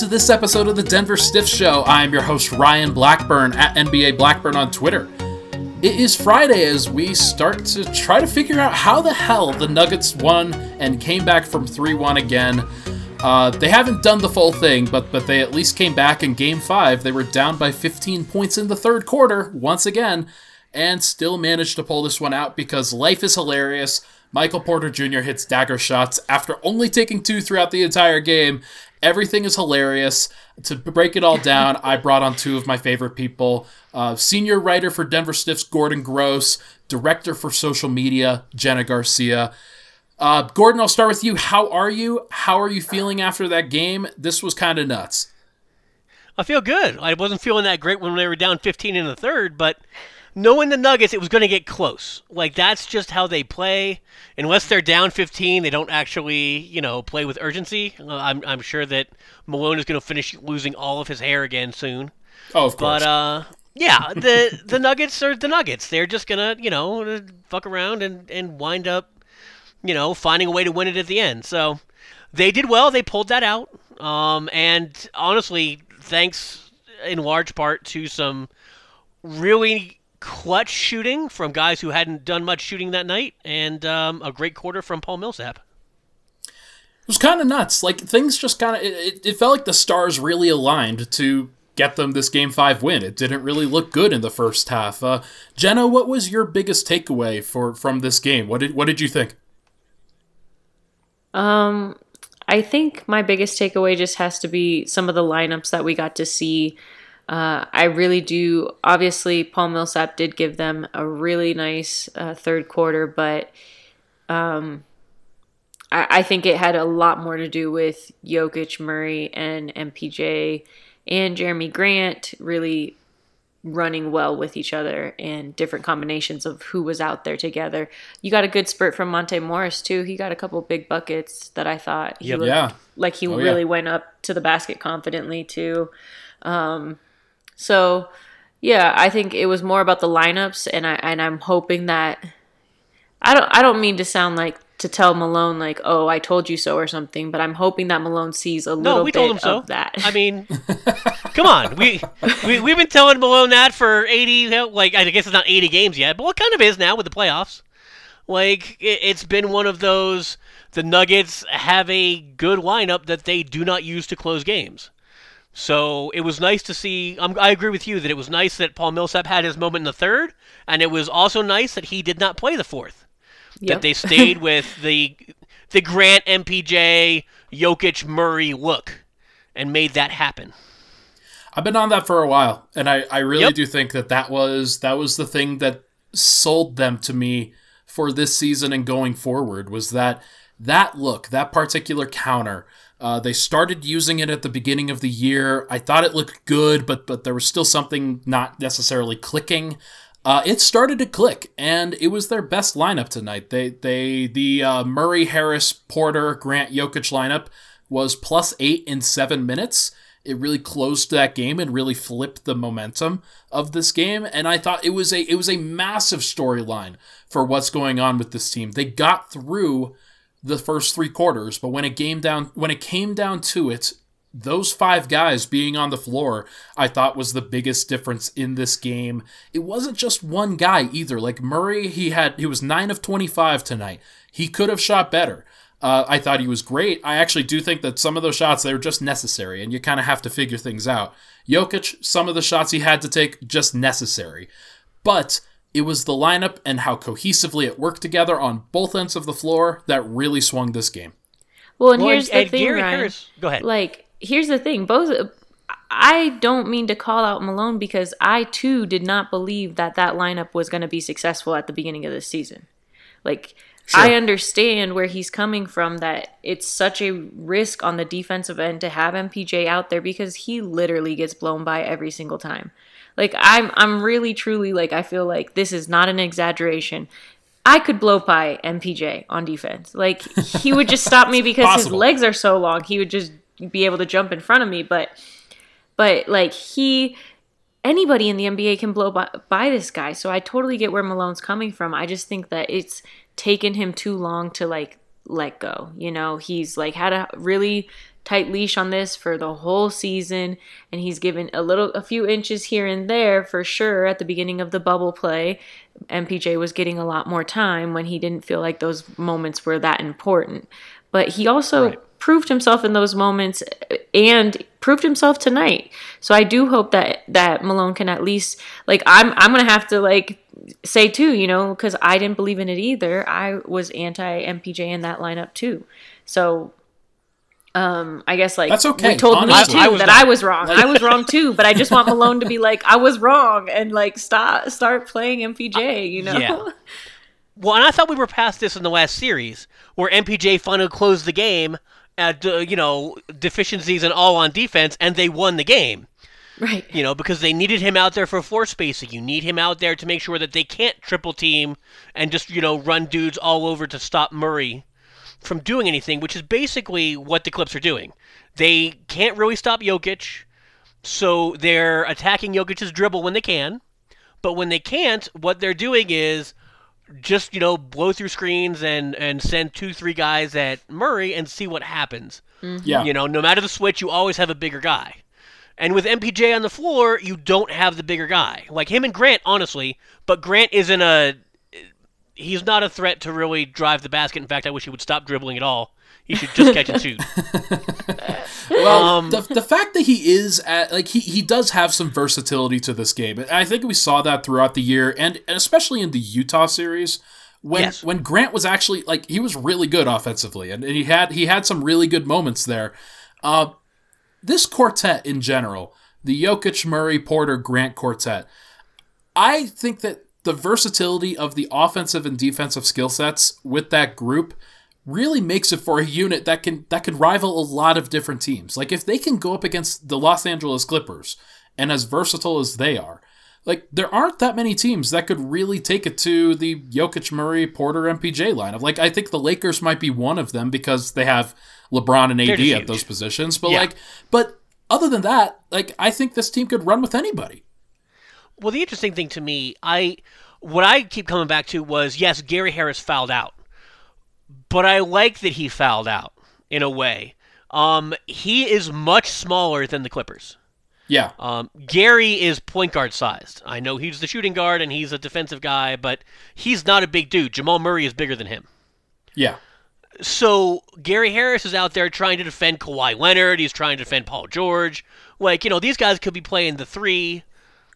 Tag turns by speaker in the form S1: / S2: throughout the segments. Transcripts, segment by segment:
S1: into this episode of the Denver Stiff Show. I am your host, Ryan Blackburn, at NBA Blackburn on Twitter. It is Friday as we start to try to figure out how the hell the Nuggets won and came back from 3 1 again. Uh, they haven't done the full thing, but but they at least came back in Game Five. They were down by 15 points in the third quarter once again, and still managed to pull this one out because life is hilarious. Michael Porter Jr. hits dagger shots after only taking two throughout the entire game. Everything is hilarious. To break it all down, I brought on two of my favorite people uh, senior writer for Denver Stiffs, Gordon Gross, director for social media, Jenna Garcia. Uh, Gordon, I'll start with you. How are you? How are you feeling after that game? This was kind of nuts.
S2: I feel good. I wasn't feeling that great when they were down 15 in the third, but knowing the Nuggets, it was going to get close. Like that's just how they play. Unless they're down 15, they don't actually, you know, play with urgency. Uh, I'm, I'm sure that Malone is going to finish losing all of his hair again soon.
S1: Oh, of course.
S2: But uh, yeah, the the Nuggets are the Nuggets. They're just gonna, you know, fuck around and and wind up, you know, finding a way to win it at the end. So they did well. They pulled that out. Um, and honestly, thanks in large part to some really clutch shooting from guys who hadn't done much shooting that night, and um, a great quarter from Paul Millsap.
S1: It was kind of nuts. Like things just kind of it, it felt like the stars really aligned to get them this game five win. It didn't really look good in the first half. Uh, Jenna, what was your biggest takeaway for from this game? What did what did you think?
S3: Um, I think my biggest takeaway just has to be some of the lineups that we got to see uh, I really do. Obviously, Paul Millsap did give them a really nice uh, third quarter, but um, I, I, think it had a lot more to do with Jokic, Murray, and MPJ and Jerami Grant really running well with each other and different combinations of who was out there together. You got a good spurt from Monte Morris too. He got a couple big buckets that I thought he
S1: yep. looked yeah.
S3: like he oh, really yeah. went up to the basket confidently too. Um, so, yeah, I think it was more about the lineups, and I and I'm hoping that I don't I don't mean to sound like to tell Malone like, "Oh, I told you so" or something, but I'm hoping that Malone sees a little
S2: no, we
S3: bit
S2: told him so.
S3: of that.
S2: I mean, come on, we, we we've been telling Malone that for 80, like I guess it's not 80 games yet, but what kind of is now with the playoffs? Like it, it's been one of those. The Nuggets have a good lineup that they do not use to close games. So it was nice to see. Um, I agree with you that it was nice that Paul Millsap had his moment in the third, and it was also nice that he did not play the fourth. Yep. That they stayed with the the Grant MPJ Jokic Murray look and made that happen.
S1: I've been on that for a while, and I, I really yep. do think that that was that was the thing that sold them to me for this season and going forward was that that look, that particular counter uh, they started using it at the beginning of the year. I thought it looked good, but but there was still something not necessarily clicking. Uh, it started to click, and it was their best lineup tonight. They they the uh, Murray, Harris, Porter, Grant, Jokic lineup was plus eight in seven minutes. It really closed that game and really flipped the momentum of this game. And I thought it was a it was a massive storyline for what's going on with this team. They got through the first three quarters, but when it came down when it came down to it, those five guys being on the floor, I thought was the biggest difference in this game. It wasn't just one guy either. Like Murray, he had he was nine of twenty five tonight. He could have shot better. Uh, I thought he was great. I actually do think that some of those shots they were just necessary, and you kind of have to figure things out. Jokic, some of the shots he had to take just necessary, but it was the lineup and how cohesively it worked together on both ends of the floor that really swung this game.
S3: Well, and well, here's and, the thing,
S2: Gary
S3: Ryan.
S2: Harris, go ahead.
S3: Like, here's the thing. Both, I don't mean to call out Malone because I too did not believe that that lineup was going to be successful at the beginning of the season. Like, Sure. I understand where he's coming from that it's such a risk on the defensive end to have MPJ out there because he literally gets blown by every single time. Like I'm I'm really truly like I feel like this is not an exaggeration. I could blow by MPJ on defense. Like he would just stop me because his legs are so long. He would just be able to jump in front of me, but but like he anybody in the NBA can blow by, by this guy. So I totally get where Malone's coming from. I just think that it's taken him too long to like let go. You know, he's like had a really tight leash on this for the whole season and he's given a little a few inches here and there for sure at the beginning of the bubble play. Mpj was getting a lot more time when he didn't feel like those moments were that important. But he also right. proved himself in those moments and proved himself tonight. So i do hope that that malone can at least like i'm i'm gonna have to like say too you know because i didn't believe in it either. I was anti mpj in that lineup too. So um, I guess like
S1: that's okay.
S3: We told
S1: Honestly.
S3: me too I, I that I was wrong. I was wrong too, but I just want Malone to be like, I was wrong, and like stop, start playing MPJ. You know. Yeah.
S2: Well, and I thought we were past this in the last series, where MPJ finally closed the game at uh, you know deficiencies and all on defense, and they won the game.
S3: Right.
S2: You know, because they needed him out there for floor spacing. You need him out there to make sure that they can't triple team and just you know run dudes all over to stop Murray from doing anything, which is basically what the Clips are doing. They can't really stop Jokic, so they're attacking Jokic's dribble when they can. But when they can't, what they're doing is just, you know, blow through screens and, and send two, three guys at Murray and see what happens.
S1: Mm-hmm. Yeah.
S2: You know, no matter the switch, you always have a bigger guy. And with MPJ on the floor, you don't have the bigger guy. Like him and Grant, honestly, but Grant isn't a he's not a threat to really drive the basket. In fact, I wish he would stop dribbling at all. He should just catch and shoot.
S1: well, um, the, the fact that he is at like he, he does have some versatility to this game. And I think we saw that throughout the year and, and especially in the Utah series when yes. when Grant was actually like he was really good offensively and, and he had he had some really good moments there. Uh, this quartet in general, the Jokic, Murray, Porter, Grant quartet, I think that the versatility of the offensive and defensive skill sets with that group really makes it for a unit that can that could rival a lot of different teams. Like if they can go up against the Los Angeles Clippers and as versatile as they are, like there aren't that many teams that could really take it to the Jokic, Murray, Porter, MPJ line of like I think the Lakers might be one of them because they have LeBron and AD at those positions. But yeah. like but other than that, like I think this team could run with anybody.
S2: Well, the interesting thing to me, I what I keep coming back to was yes, Gary Harris fouled out, but I like that he fouled out in a way. Um, he is much smaller than the Clippers.
S1: Yeah.
S2: Um, Gary is point guard sized. I know he's the shooting guard and he's a defensive guy, but he's not a big dude. Jamal Murray is bigger than him.
S1: Yeah.
S2: So Gary Harris is out there trying to defend Kawhi Leonard. He's trying to defend Paul George. Like, you know, these guys could be playing the three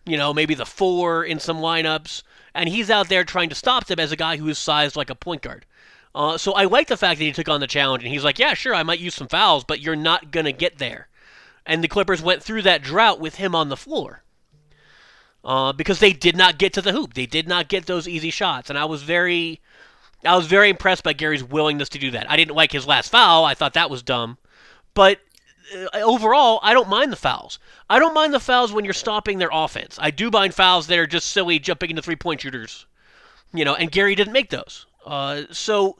S2: you know, maybe the four in some lineups, and he's out there trying to stop them as a guy who is sized like a point guard. Uh, so I like the fact that he took on the challenge, and he's like, yeah, sure, I might use some fouls, but you're not to get there. And the Clippers went through that drought with him on the floor. Uh, because they did not get to the hoop. They did not get those easy shots. And I was very I was very impressed by Gary's willingness to do that. I didn't like his last foul. I thought that was dumb. But overall, I don't mind the fouls. I don't mind the fouls when you're stopping their offense. I do mind fouls that are just silly jumping into three point shooters. You know, and Gary didn't make those. Uh, so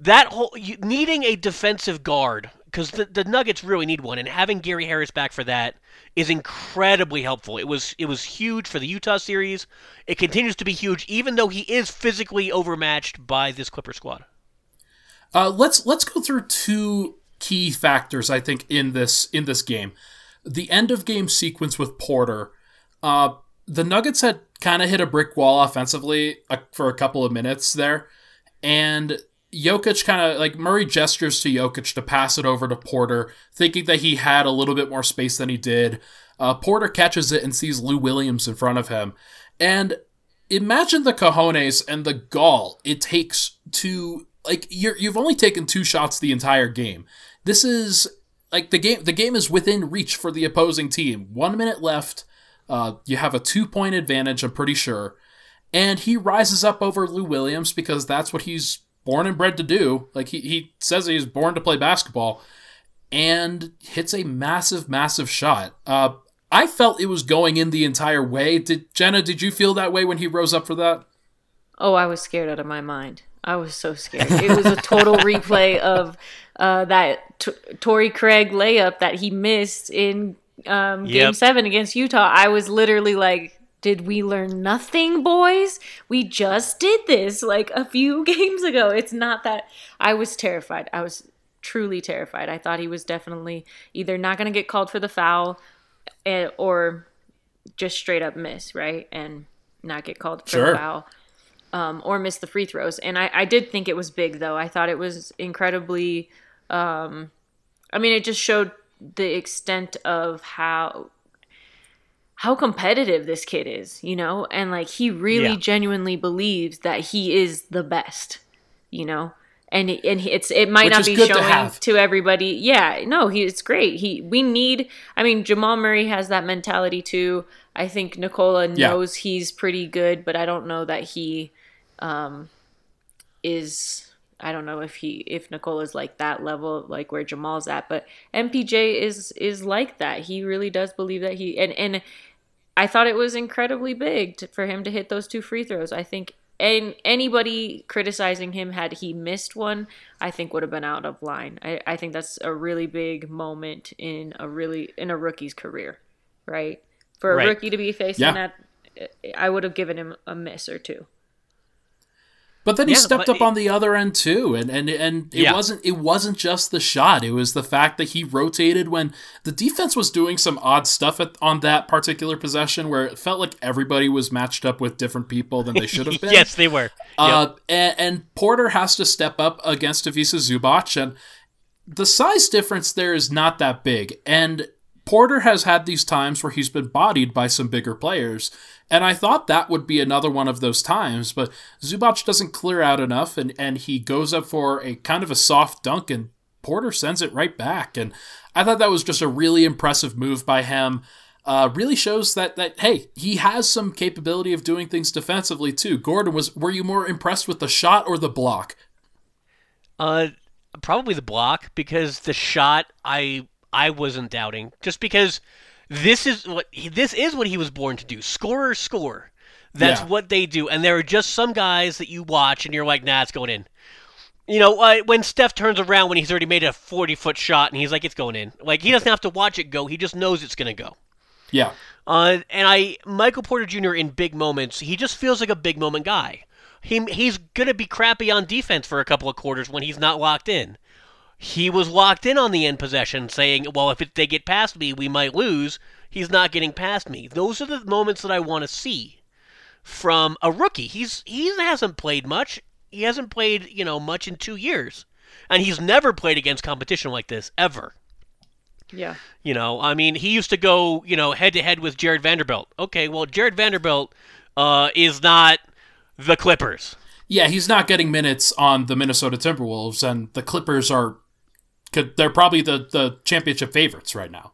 S2: that whole needing a defensive guard because the, the Nuggets really need one, and having Gary Harris back for that is incredibly helpful. It was it was huge for the Utah series. It continues to be huge, even though he is physically overmatched by this Clipper squad.
S1: Uh, let's let's go through two key factors I think in this in this game. The end of game sequence with Porter, uh, the Nuggets had kind of hit a brick wall offensively uh, for a couple of minutes there, and Jokic kind of like Murray gestures to Jokic to pass it over to Porter, thinking that he had a little bit more space than he did. Uh, Porter catches it and sees Lou Williams in front of him, and imagine the cojones and the gall it takes to like you're you've only taken two shots the entire game. This is like the game. The game is within reach for the opposing team. One minute left. Uh, you have a two point advantage. I'm pretty sure. And he rises up over Lou Williams because that's what he's born and bred to do. Like he, he says he's born to play basketball and hits a massive, massive shot. Uh, I felt it was going in the entire way. Did Jenna, did you feel that way when he rose up for that?
S3: Oh, I was scared out of my mind. I was so scared. It was a total replay of uh, that T- Torrey Craig layup that he missed in um, Game yep. Seven against Utah. I was literally like, "Did we learn nothing, boys? We just did this like a few games ago. It's not that." I was terrified. I was truly terrified. I thought he was definitely either not going to get called for the foul eh, or just straight up miss, right? And not get called for
S1: Sure.
S3: the foul. Um, or miss the free throws. And I, I did think it was big though. I thought it was incredibly um, I mean it just showed the extent of how how competitive this kid is, you know? And like he really
S2: Yeah.
S3: genuinely believes that he is the best, you know? And and it's it might
S1: Which
S3: not be
S1: to
S3: showing
S1: have.
S3: to everybody. Yeah, no, he it's great. He we need I mean Jamal Murray has that mentality too. I think Nikola
S1: Yeah.
S3: knows he's pretty good, but I don't know that he um is I don't know if he if Nicole is like that level like where Jamal's at, but MPJ is is like that. He really does believe that he and and I thought it was incredibly big to, for him to hit those two free throws. I think and anybody criticizing him had he missed one, I think would have been out of line. I, I think that's a really big moment in a really in a rookie's career, right? For a
S2: Right.
S3: rookie to be facing
S1: Yeah.
S3: that, I would have given him a miss or two.
S1: But then he
S2: Yeah,
S1: stepped up
S2: it-
S1: on the other end too, and and and it
S2: Yeah.
S1: wasn't it wasn't just the shot. It was the fact that he rotated when the defense was doing some odd stuff at, on that particular possession, where it felt like everybody was matched up with different people than they should have been.
S2: yes, they were.
S1: Uh, and, and Porter has to step up against Ivica Zubac, and the size difference there is not that big. And Porter has had these times where he's been bodied by some bigger players, and I thought that would be another one of those times, but Zubac doesn't clear out enough, and, and he goes up for a kind of a soft dunk, and Porter sends it right back. And I thought that was just a really impressive move by him. Uh, really shows that that hey, he has some capability of doing things defensively too. Gordon was were you more impressed with the shot or the block?
S2: Uh, probably the block because the shot I I wasn't doubting just because this is what he, this is what he was born to do. Scorer, score. That's
S1: Yeah.
S2: what they do. And there are just some guys that you watch and you're like, nah, it's going in. You know, uh, when Steph turns around when he's already made a 40 foot shot and he's like, it's going in. Like he doesn't have to watch it go. He just knows it's gonna go.
S1: Yeah,
S2: Uh, and I, Michael Porter Jr. in big moments, he just feels like a big moment guy. He he's gonna be crappy on defense for a couple of quarters when he's not locked in. He was locked in on the end possession, saying, "Well, if it, they get past me, we might lose." He's not getting past me. Those are the moments that I want to see from a rookie. He's he hasn't played much. He hasn't played you know much in two years, and he's never played against competition like this ever.
S3: Yeah.
S2: You know, I mean, he used to go, you know, head to head with Jarred Vanderbilt. Okay, well, Jarred Vanderbilt uh, is not the Clippers.
S1: yeah, he's not getting minutes on the Minnesota Timberwolves, and the Clippers are could- they're probably the the championship favorites right now.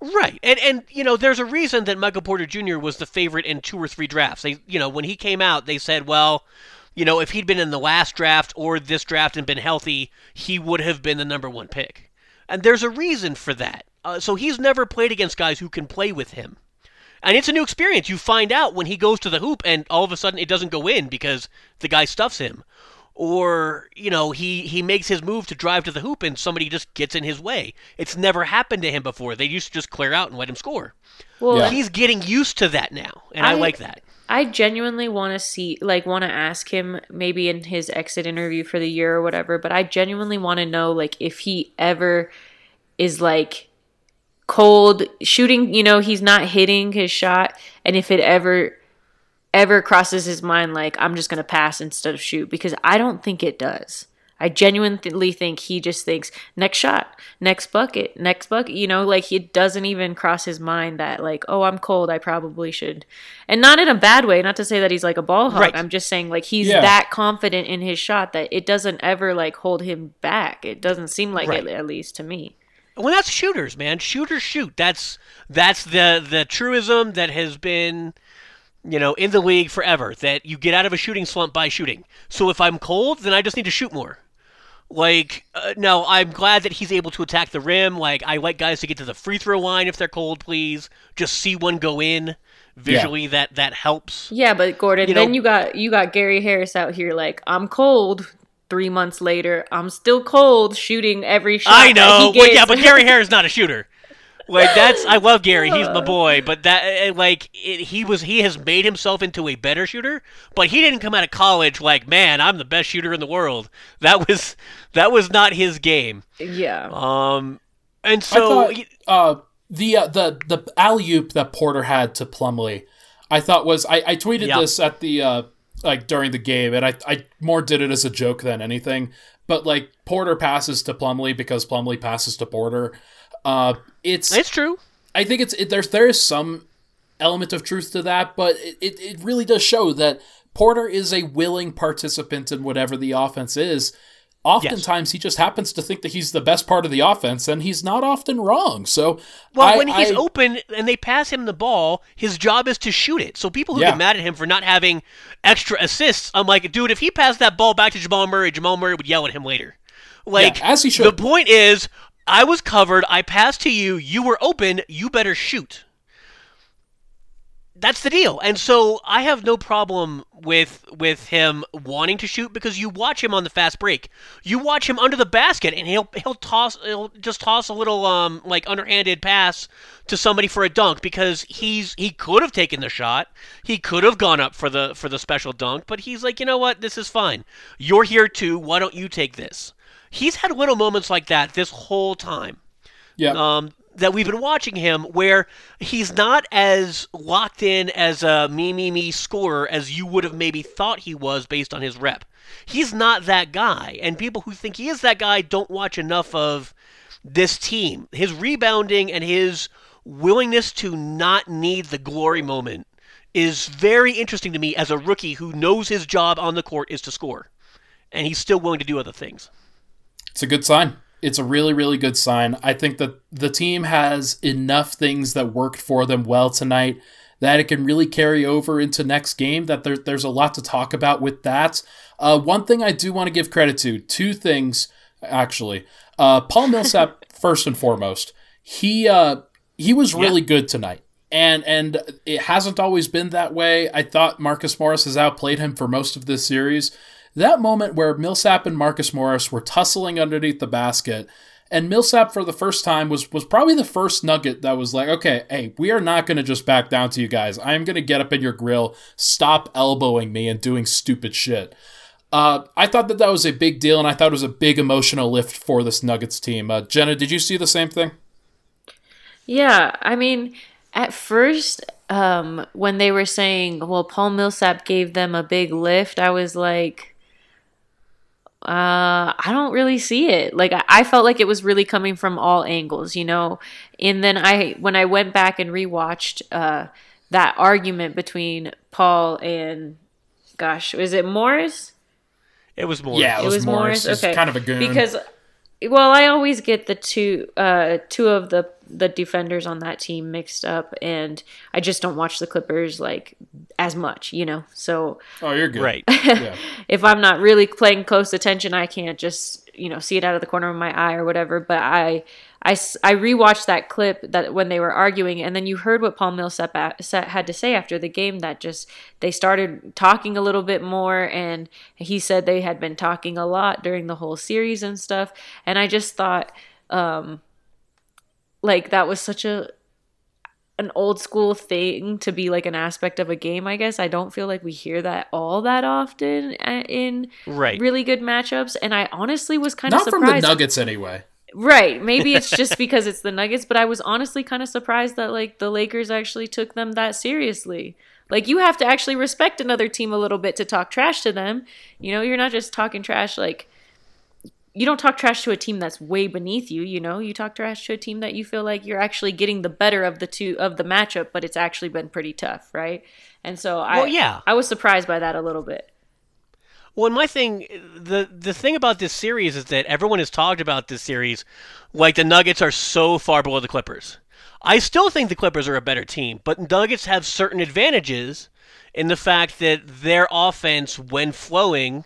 S2: Right. And and you know, there's a reason that Michael Porter Jr. was the favorite in two or three drafts. They you know, when he came out, they said, well, you know, if he'd been in the last draft or this draft and been healthy, he would have been the number one pick. And there's a reason for that. Uh, so he's never played against guys who can play with him. And it's a new experience. You find out when he goes to the hoop and all of a sudden it doesn't go in because the guy stuffs him. Or, you know, he, he makes his move to drive to the hoop and somebody just gets in his way. It's never happened to him before. They used to just clear out and let him score.
S3: Well,
S1: Yeah.
S2: He's getting used to that now, and I,
S3: I-
S2: like that.
S3: I genuinely want to see, like, want to ask him maybe in his exit interview for the year or whatever, but I genuinely want to know, like, if he ever is, like, cold shooting, you know, he's not hitting his shot, and if it ever, ever crosses his mind, like, I'm just going to pass instead of shoot, because I don't think it does. I genuinely think he just thinks next shot, next bucket, next bucket. You know, like it doesn't even cross his mind that like, oh, I'm cold. I probably should, and not in a bad way. Not to say that he's like a ball hog.
S2: Right.
S3: I'm just saying like he's
S1: Yeah.
S3: that confident in his shot that it doesn't ever like hold him back. It doesn't seem like
S2: Right.
S3: it, at least to me.
S2: Well, that's shooters, man. Shooters shoot. That's that's the the truism that has been, you know, in the league forever. That you get out of a shooting slump by shooting. So if I'm cold, then I just need to shoot more. Like, uh, no, I'm glad that he's able to attack the rim. Like, I like guys to get to the free throw line if they're cold, please. Just see one go in. Visually, that that helps.
S3: Yeah, but Gordon,
S2: You
S3: then
S2: know-
S3: you got you got Gary Harris out here like I'm cold. Three months later, I'm still cold, shooting every shot.
S2: I
S3: that
S2: know.
S3: he
S2: Well,
S3: gets.
S2: yeah, but Gary Harris is not a shooter. Like that's I love Gary. He's my boy, but that eh, like it, he was he has made himself into a better shooter, but he didn't come out of college like, "Man, I'm the best shooter in the world." That was that was not his game.
S3: Yeah.
S2: Um and so
S1: I thought, uh the uh, the the alley oop that Porter had to Plumlee, I thought was I, I tweeted
S2: Yeah.
S1: this at the uh like during the game, and I I more did it as a joke than anything. But like Porter passes to Plumlee because Plumlee passes to Porter. Uh, it's
S2: it's true.
S1: I think it's it, there's there is some element of truth to that, but it, it, it really does show that Porter is a willing participant in whatever the offense is. Oftentimes, he just happens to think that he's the best part of the offense, and he's not often wrong. So,
S2: Well,
S1: I-
S2: when he's
S1: I-
S2: open and they pass him the ball, his job is to shoot it. So people who
S1: Yeah.
S2: get mad at him for not having extra assists, I'm like, dude, if he passed that ball back to Jamal Murray, Jamal Murray would yell at him later. Like,
S1: as he should.
S2: the point is, I was covered, I passed to you, you were open, you better shoot. That's the deal. And so I have no problem with with him wanting to shoot because you watch him on the fast break. You watch him under the basket and he'll he'll toss he'll just toss a little um like underhanded pass to somebody for a dunk because he's he could have taken the shot. He could have gone up for the for the special dunk, but he's like, "You know what? This is fine. You're here too. Why don't you take this?" He's had little moments like that this whole time
S1: yeah,
S2: um, that we've been watching him where he's not as locked in as a me, me, me scorer as you would have maybe thought he was based on his rep. He's not that guy. And people who think he is that guy don't watch enough of this team. His rebounding and his willingness to not need the glory moment is very interesting to me as a rookie who knows his job on the court is to score. And he's still willing to do other things.
S1: It's a good sign. It's a really, really good sign. I think that the team has enough things that worked for them well tonight that it can really carry over into next game. That there, there's a lot to talk about with that. Uh, one thing I do want to give credit to, two things actually. Uh, Paul Millsap, first and foremost, he uh, he was really good tonight. And and it hasn't always been that way. I thought Marcus Morris has outplayed him for most of this series. That moment where Millsap and Marcus Morris were tussling underneath the basket, and Millsap for the first time was was probably the first nugget that was like, okay, hey, we are not going to just back down to you guys. I am going to get up in your grill, stop elbowing me and doing stupid shit. Uh, I thought that that was a big deal, and I thought it was a big emotional lift for this Nuggets team. Uh, Jenna, did you see the same thing?
S3: Yeah, I mean, at first, um, when they were saying, well, Paul Millsap gave them a big lift, I was like, uh, I don't really see it. Like, I, I felt like it was really coming from all angles, you know? And then I, when I went back and rewatched, uh, that argument between Paul and, gosh, was it Morris?
S2: It was more.
S1: Yeah, it was,
S3: was
S1: Morris.
S3: Morris?
S1: He's
S3: Okay.
S1: kind of a goon.
S3: because well i always get the two uh two of the the defenders on that team mixed up and i just don't watch the clippers like as much you know so
S1: oh, you're good.
S2: Right.
S1: Yeah.
S3: if i'm not really paying close attention i can't just you know see it out of the corner of my eye or whatever but i i s- I rewatched that clip that when they were arguing and then you heard what paul millsap had to say after the game that just they started talking a little bit more and he said they had been talking a lot during the whole series and stuff and i just thought um like that was such a an old school thing to be like an aspect of a game i guess. I don't feel like we hear that all that often uh, in
S2: Right.
S3: really good matchups. And i honestly was kind
S1: Not
S3: of
S1: from the
S3: surprised
S1: Nuggets, anyway.
S3: right. Maybe it's just because it's the nuggets but i was honestly kind of surprised that like the lakers actually took them that seriously. Like you have to actually respect another team a little bit to talk trash to them. You know you're not just talking trash like you don't talk trash to a team that's way beneath you you know you talk trash to a team that you feel like you're actually getting the better of the two of the matchup but it's actually been pretty tough right and so i
S2: Well, yeah.
S3: i was surprised by that a little bit
S2: Well, and my thing, the the thing about this series is that everyone has talked about this series like the Nuggets are so far below the Clippers. I still think the Clippers are a better team, but Nuggets have certain advantages in the fact that their offense, when flowing,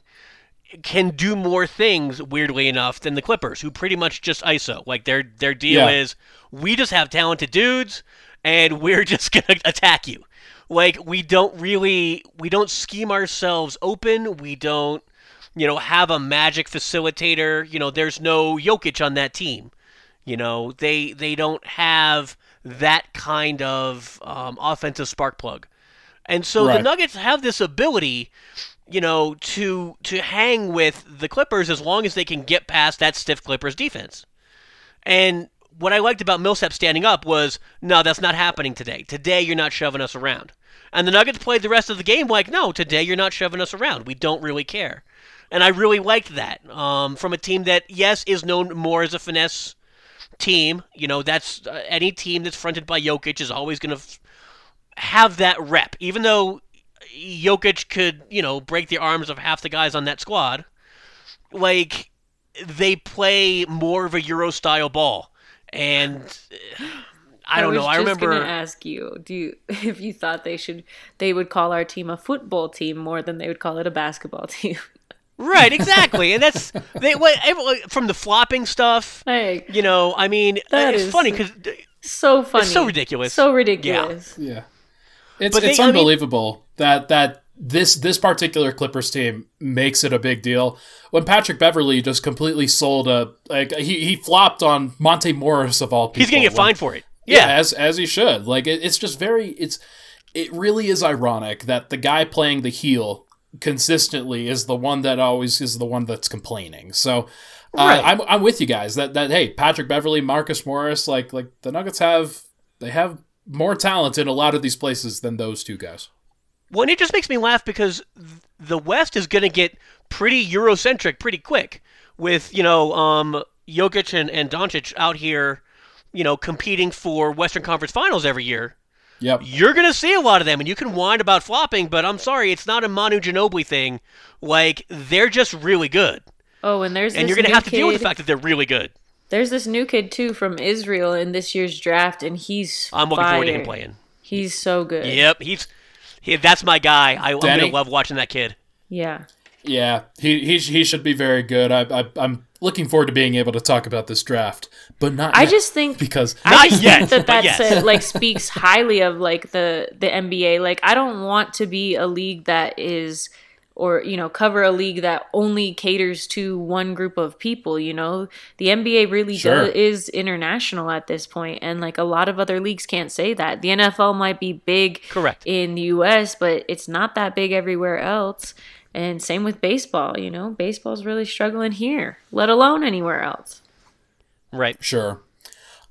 S2: can do more things weirdly enough than the Clippers, who pretty much just ISO. Like their their deal
S1: Yeah.
S2: is we just have talented dudes and we're just gonna attack you. Like we don't really we don't scheme ourselves open. We don't you know have a magic facilitator. You know, there's no Jokic on that team. You know, they they don't have that kind of um, offensive spark plug, and so
S1: Right.
S2: the Nuggets have this ability, you know, to to hang with the Clippers as long as they can get past that stiff Clippers defense. And what I liked about Millsap standing up was, no, that's not happening today. Today you're not shoving us around. And the Nuggets played the rest of the game like, no, today you're not shoving us around. We don't really care. And I really liked that um, from a team that, yes, is known more as a finesse team. You know, that's uh, any team that's fronted by Jokic is always going to f- have that rep. Even though Jokic could, you know, break the arms of half the guys on that squad, like they play more of a Euro style ball. And I don't
S3: was
S2: know. I
S3: just
S2: remember.
S3: gonna ask you, do you, if you thought they should, they would call our team a football team more than they would call it a basketball team.
S2: Right, exactly, and that's they what from the flopping stuff.
S3: like,
S2: You know, I mean,
S3: That
S2: it's
S3: is-
S2: funny because
S3: so funny,
S2: so ridiculous.
S3: so ridiculous.
S1: Yeah. It's
S2: But they-
S1: it's
S2: I mean-
S1: unbelievable that that this this particular Clippers team makes it a big deal. When Patrick Beverley just completely sold a like he, he flopped on Monte Morris of all people.
S2: he's gonna get fined for it.
S1: Yeah,
S2: Yeah,
S1: as as he should. Like it, it's just very it's it really is ironic that the guy playing the heel consistently is the one that always is the one that's complaining. So uh,
S2: Right.
S1: I'm I'm with you guys that that hey Patrick Beverley, Marcus Morris, like like the Nuggets have they have more talent in a lot of these places than those two guys.
S2: Well, and it just makes me laugh because the West is going to get pretty Eurocentric pretty quick with, you know, um, Jokic and, and Doncic out here, you know, competing for Western Conference Finals every year.
S1: Yep.
S2: You're going to see a lot of them, and you can whine about flopping, but I'm sorry, it's not a Manu Ginobili thing. Like, they're just really good.
S3: Oh, and there's
S2: And
S3: this
S2: you're going to have to deal with the fact that they're really good.
S3: There's this new kid too from Israel in this year's draft, and he's
S2: I'm looking forward to him playing.
S3: He's so good.
S2: Yep, he's he, that's my guy. I, I'm gonna love watching that kid.
S3: Yeah.
S1: Yeah, he he, he should be very good. I, I I'm looking forward to being able to talk about this draft, but not.
S3: I
S1: yet,
S3: just think
S1: because
S3: I just
S2: yet,
S3: think that
S2: but
S3: that's
S2: yes.
S3: uh, like speaks highly of like the the NBA. Like I don't want to be a league that is or you know cover a league that only caters to one group of people you know the nba really
S1: Sure.
S3: does, is international at this point and like a lot of other leagues can't say that the nfl might be big
S2: Correct.
S3: in the us but it's not that big everywhere else and same with baseball you know baseball's really struggling here let alone anywhere else
S2: Right.
S1: Sure.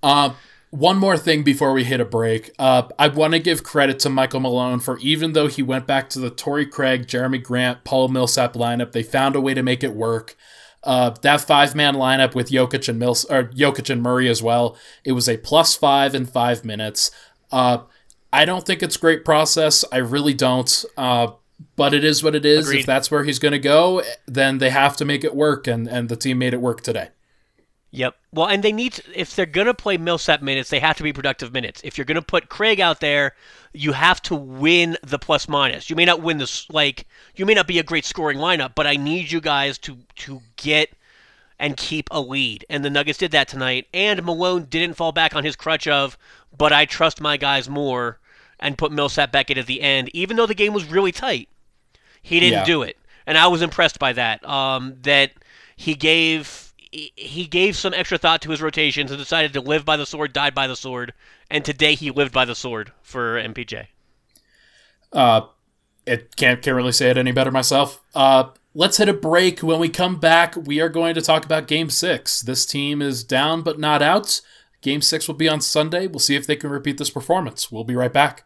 S1: Uh, one more thing before we hit a break. Uh, I want to give credit to Michael Malone for even though he went back to the Torrey Craig, Jerami Grant, Paul Millsap lineup, they found a way to make it work. Uh, that five man lineup with Jokic and Mills or Jokic and Murray as well. It was a plus five in five minutes. Uh, I don't think it's great process. I really don't. Uh, but it is what it is.
S2: Agreed.
S1: If that's where he's going to go, then they have to make it work, and and the team made it work today.
S2: Yep. Well, and they need to, if they're going to play Millsap minutes, they have to be productive minutes. If you're going to put Craig out there, you have to win the plus minus. You may not win this like you may not be a great scoring lineup, but I need you guys to to get and keep a lead. And the Nuggets did that tonight. And Malone didn't fall back on his crutch of, but I trust my guys more and put Millsap back in at the end, even though the game was really tight. He didn't
S1: Yeah.
S2: do it, and I was impressed by that. Um, that he gave he- gave some extra thought to his rotations and decided to live by the sword, died by the sword, and today he lived by the sword for MPJ.
S1: Uh, it can't can't really say it any better myself. Uh, let's hit a break. When we come back, we are going to talk about Game Six. This team is down but not out. Game Six will be on Sunday. We'll see if they can repeat this performance. We'll be right back.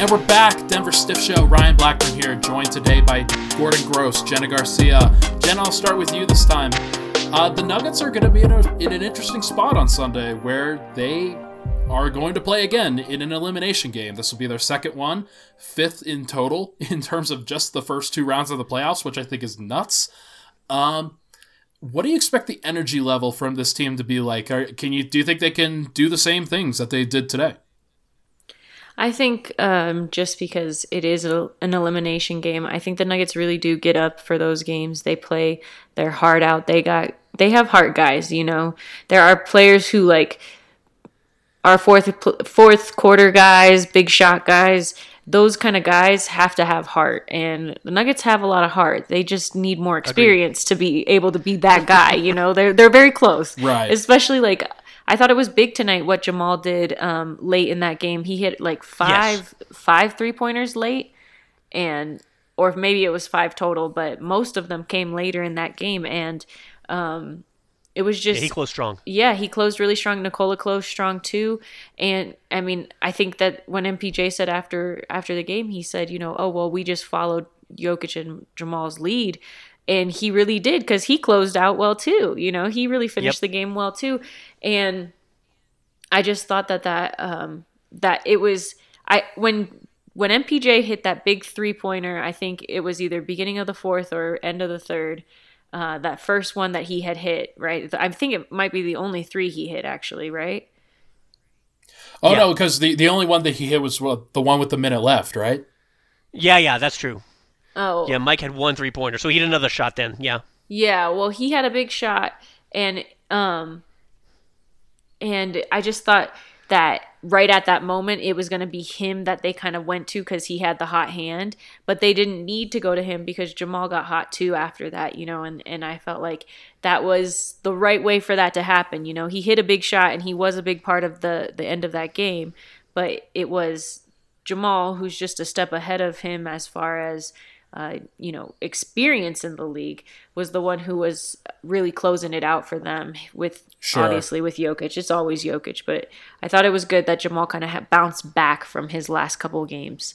S1: And we're back. Denver Stiff Show. Ryan Blackburn here, joined today by Gordon Gross, Jenna Garcia. Jen, I'll start with you this time. Uh, the Nuggets are going to be in, a, in an interesting spot on Sunday where they are going to play again in an elimination game. This will be their second one, fifth in total in terms of just the first two rounds of the playoffs, which I think is nuts. Um, what do you expect the energy level from this team to be like? Are, can you do you think they can do the same things that they did today?
S3: I think um, just because it is a, an elimination game, I think the Nuggets really do get up for those games. They play their heart out. They got they have heart guys. You know, there are players who like are fourth fourth quarter guys, big shot guys. Those kind of guys have to have heart, and the Nuggets have a lot of heart. They just need more experience to be able to be that guy. you know, they're they're very close,
S1: right?
S3: Especially like I thought it was big tonight what Jamal did um, late in that game. He hit like five yes. five three pointers late, and or maybe it was five total, but most of them came later in that game, and um, it was just
S2: yeah, he closed strong.
S3: Yeah, he closed really strong. Nikola closed strong too, and I mean, I think that when MPJ said after after the game, he said, you know, oh well, we just followed Jokic and Jamal's lead, and he really did because he closed out well too. You know, he really finished yep. the game well too, and I just thought that that um, that it was I when when MPJ hit that big three pointer, I think it was either beginning of the fourth or end of the third. Uh, that first one that he had hit, right? I think it might be the only three he hit, actually, right?
S1: Oh yeah. no, because the the only one that he hit was well, the one with the minute left, right?
S2: Yeah, yeah, that's true.
S3: Oh,
S2: yeah. Mike had one three pointer, so he had another shot then. Yeah.
S3: Yeah. Well, he had a big shot, and um, and I just thought that right at that moment it was going to be him that they kind of went to because he had the hot hand but they didn't need to go to him because jamal got hot too after that you know and, and i felt like that was the right way for that to happen you know? He hit a big shot and he was a big part of the the end of that game but it was jamal who's just a step ahead of him as far as uh, you know, experience in the league was the one who was really closing it out for them with sure. obviously with Jokic. It's always Jokic, but I thought it was good that Jamal kind of bounced back from his last couple games.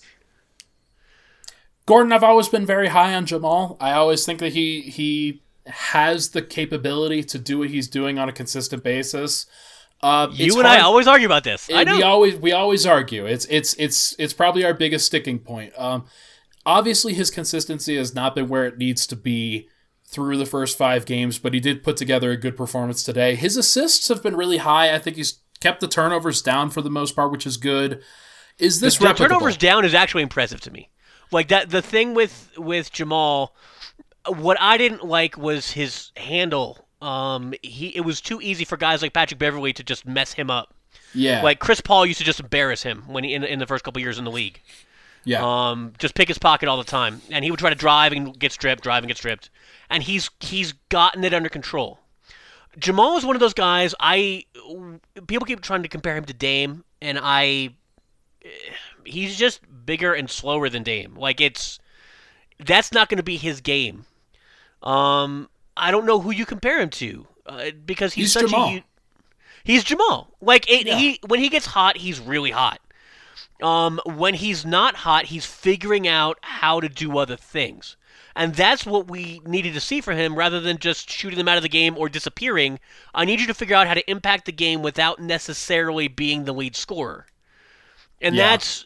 S1: Gordon, I've always been very high on Jamal. I always think that he he has the capability to do what he's doing on a consistent basis.
S2: Uh, you and hard. I always argue about this. I know.
S1: We always we always argue. It's it's it's it's probably our biggest sticking point. Um, obviously his consistency has not been where it needs to be through the first five games, but he did put together a good performance today. His assists have been really high. I think he's kept the turnovers down for the most part, which is good. Is this
S2: the, the turnovers down is actually impressive to me. Like that, the thing with with Jamal, what I didn't like was his handle. Um, he it was too easy for guys like Patrick Beverley to just mess him up.
S1: Yeah,
S2: like Chris Paul used to just embarrass him when he in, in the first couple years in the league.
S1: Yeah.
S2: Um, just pick his pocket all the time, and he would try to drive and get stripped, drive and get stripped, and he's he's gotten it under control. Jamal is one of those guys. I people keep trying to compare him to Dame, and I he's just bigger and slower than Dame. Like it's that's not going to be his game. Um, I don't know who you compare him to uh, because he's, he's such Jamal. a he's Jamal. Like it, yeah. he when he gets hot, he's really hot. Um, when he's not hot, he's figuring out how to do other things. And that's what we needed to see for him rather than just shooting them out of the game or disappearing. I need you to figure out how to impact the game without necessarily being the lead scorer. And yeah. that's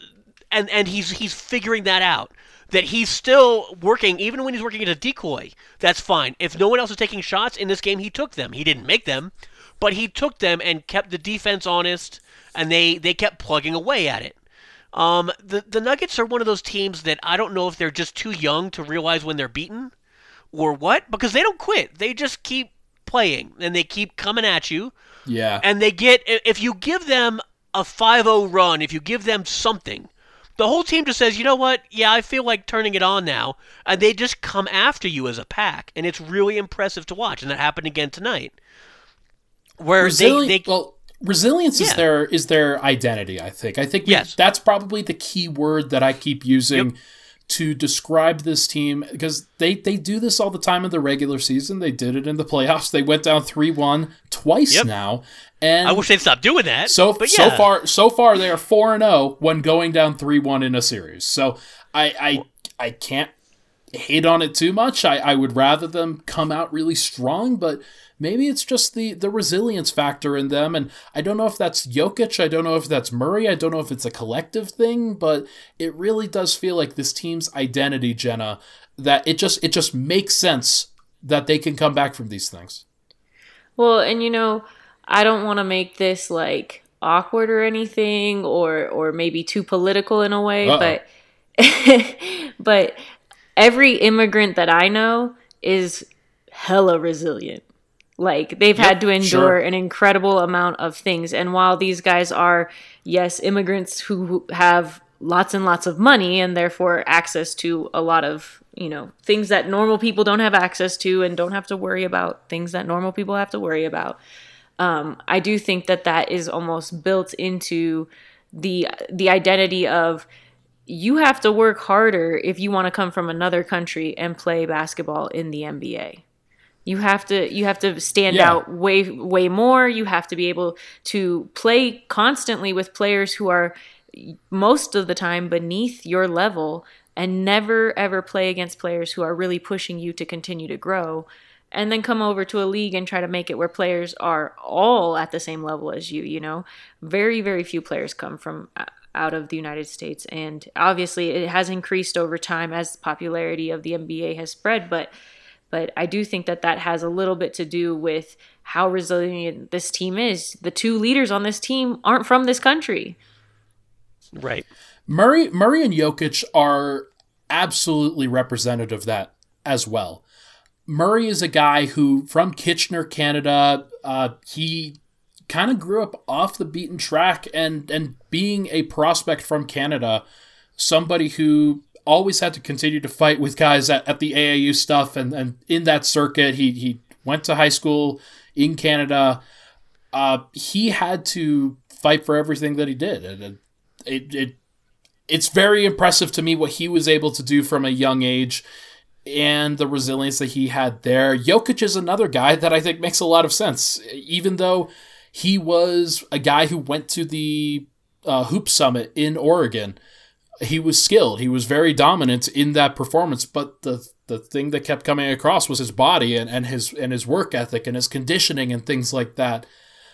S2: and and he's he's figuring that out. That he's still working even when he's working as a decoy. That's fine. If no one else is taking shots in this game, he took them. He didn't make them, but he took them and kept the defense honest and they they kept plugging away at it. Um, the the Nuggets are one of those teams that I don't know if they're just too young to realize when they're beaten, or what, because they don't quit. They just keep playing and they keep coming at you.
S1: Yeah.
S2: And they get if you give them a 5-0 run, if you give them something, the whole team just says, "You know what? Yeah, I feel like turning it on now." And they just come after you as a pack, and it's really impressive to watch. And that happened again tonight. Where they, they
S1: well, resilience yeah. is their is their identity i think i think we, yes. that's probably the key word that i keep using yep. to describe this team because they they do this all the time in the regular season they did it in the playoffs they went down 3-1 twice yep. now and
S2: i wish they'd stop doing that
S1: so yeah. so far so far they are 4 and 0 when going down 3-1 in a series so i i i can't hate on it too much. I, I would rather them come out really strong, but maybe it's just the the resilience factor in them. And I don't know if that's Jokic, I don't know if that's Murray, I don't know if it's a collective thing, but it really does feel like this team's identity, Jenna, that it just it just makes sense that they can come back from these things.
S3: Well, and you know, I don't want to make this like awkward or anything or or maybe too political in a way, Uh-oh. but but every immigrant that I know is hella resilient. Like they've yep, had to endure sure. an incredible amount of things. And while these guys are, yes, immigrants who have lots and lots of money and therefore access to a lot of, you know, things that normal people don't have access to and don't have to worry about things that normal people have to worry about. Um, I do think that that is almost built into the the identity of you have to work harder if you want to come from another country and play basketball in the NBA. You have to you have to stand yeah. out way way more. You have to be able to play constantly with players who are most of the time beneath your level and never ever play against players who are really pushing you to continue to grow and then come over to a league and try to make it where players are all at the same level as you you know very very few players come from uh, out of the United States and obviously it has increased over time as the popularity of the NBA has spread but but I do think that that has a little bit to do with how resilient this team is. The two leaders on this team aren't from this country.
S2: Right.
S1: Murray Murray and Jokic are absolutely representative of that as well. Murray is a guy who from Kitchener, Canada, uh, he kind of grew up off the beaten track and and being a prospect from Canada, somebody who always had to continue to fight with guys at, at the AAU stuff and, and in that circuit. He, he went to high school in Canada. Uh, he had to fight for everything that he did. And it, it, it's very impressive to me what he was able to do from a young age and the resilience that he had there. Jokic is another guy that I think makes a lot of sense, even though he was a guy who went to the uh, Hoop Summit in Oregon he was skilled. He was very dominant in that performance, but the the thing that kept coming across was his body and, and his and his work ethic and his conditioning and things like that.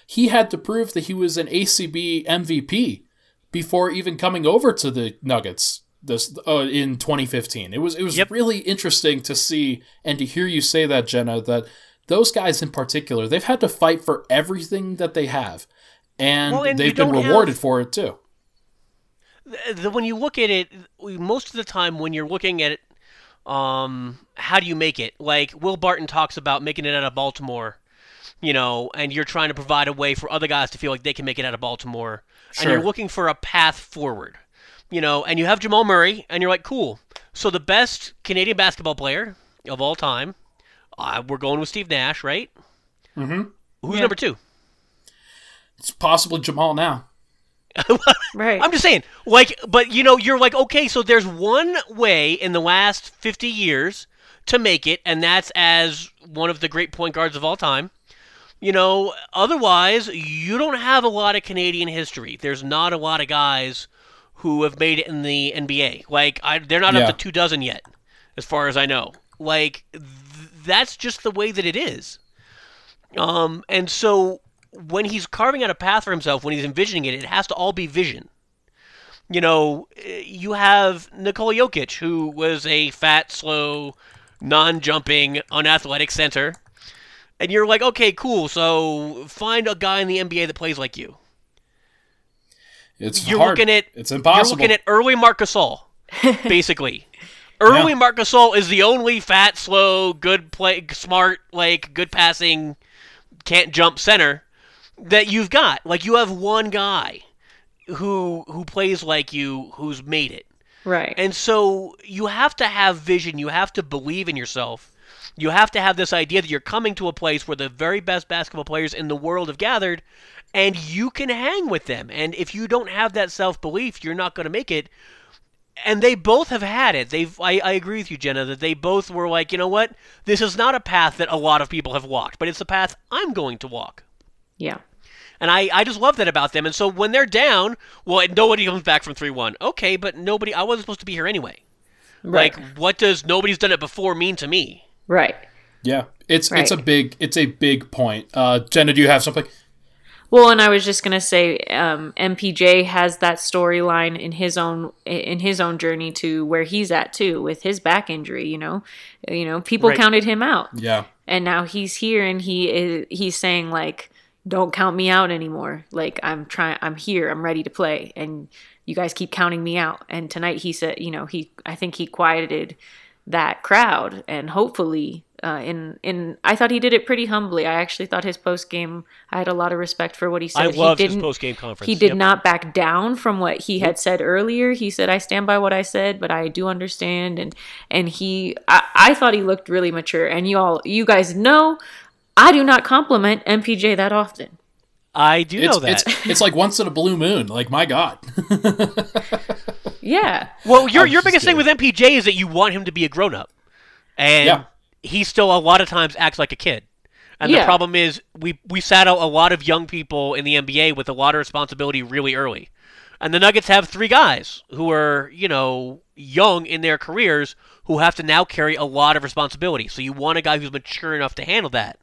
S1: He had to prove that he was an ACB MVP before even coming over to the Nuggets this uh, in 2015. It was it was yep. really interesting to see and to hear you say that Jenna that those guys in particular they've had to fight for everything that they have and, well, and they've been rewarded have, for it too
S2: the, when you look at it, most of the time when you're looking at it, um, how do you make it? Like Will Barton talks about making it out of Baltimore, you know, and you're trying to provide a way for other guys to feel like they can make it out of Baltimore, sure. and you're looking for a path forward, you know, and you have Jamal Murray, and you're like, cool. So the best Canadian basketball player of all time, uh, we're going with Steve Nash, right?
S1: Mm-hmm.
S2: Who's yeah. number two?
S1: It's possibly Jamal now.
S3: right.
S2: I'm just saying, like, but you know, you're like, okay, so there's one way in the last 50 years to make it, and that's as one of the great point guards of all time. You know, otherwise, you don't have a lot of Canadian history. There's not a lot of guys who have made it in the NBA. Like, I, they're not yeah. up to two dozen yet, as far as I know. Like, th- that's just the way that it is. Um, and so when he's carving out a path for himself, when he's envisioning it, it has to all be vision. You know, you have Nikola Jokic, who was a fat, slow, non-jumping, unathletic center, and you're like, okay, cool. So find a guy in the NBA that plays like you.
S1: It's you're hard. looking at it's impossible.
S2: You're looking at early Marc Gasol, basically. Early yeah. Marc Gasol is the only fat, slow, good play, smart, like good passing, can't jump center that you've got. Like you have one guy who who plays like you who's made it.
S3: Right.
S2: And so you have to have vision, you have to believe in yourself. You have to have this idea that you're coming to a place where the very best basketball players in the world have gathered and you can hang with them. And if you don't have that self-belief, you're not going to make it. And they both have had it. They've I, I agree with you, Jenna, that they both were like, you know what? This is not a path that a lot of people have walked, but it's a path I'm going to walk.
S3: Yeah.
S2: And I, I just love that about them. And so when they're down, well, nobody comes back from 3 1. Okay, but nobody, I wasn't supposed to be here anyway.
S3: Right.
S2: Like, what does nobody's done it before mean to me?
S3: Right.
S1: Yeah, it's it's a big it's a big point. Uh, Jenna, do you have something?
S3: Well, and I was just gonna say, um, MPJ has that storyline in his own in his own journey to where he's at too, with his back injury. You know, you know, people
S2: Right.
S3: counted him out,
S1: Yeah,
S3: and now he's here, and he is he's saying like, "Don't count me out anymore. Like I'm trying, I'm here, I'm ready to play, and you guys keep counting me out." And tonight he said, you know, he I think he quieted that crowd, and hopefully. Uh, in in, I thought he did it pretty humbly. I actually thought his post game. I had a lot of respect for what he said.
S2: I
S3: He
S2: loved his
S3: didn't-
S2: post game conference.
S3: he did
S2: Yep.
S3: not back down from what he had said earlier. He said, "I stand by what I said, but I do understand." And and he, I, I thought he looked really mature. And you all, you guys know, I do not compliment MPJ that often.
S2: I do
S1: it's
S2: know that.
S1: it's it's like once in a blue moon. Like my God,
S3: Yeah,
S2: Well, your your
S1: just
S2: biggest thing with. MPJ is that you want him to be a grown up, and
S1: Yeah.
S2: He still a lot of times acts like a kid. And the problem is we we sat out a lot of young people in the NBA with a lot of responsibility really early, and the Nuggets have three guys who are you know young in their careers who have to now carry a lot of responsibility. So you want a guy who's mature enough to handle that.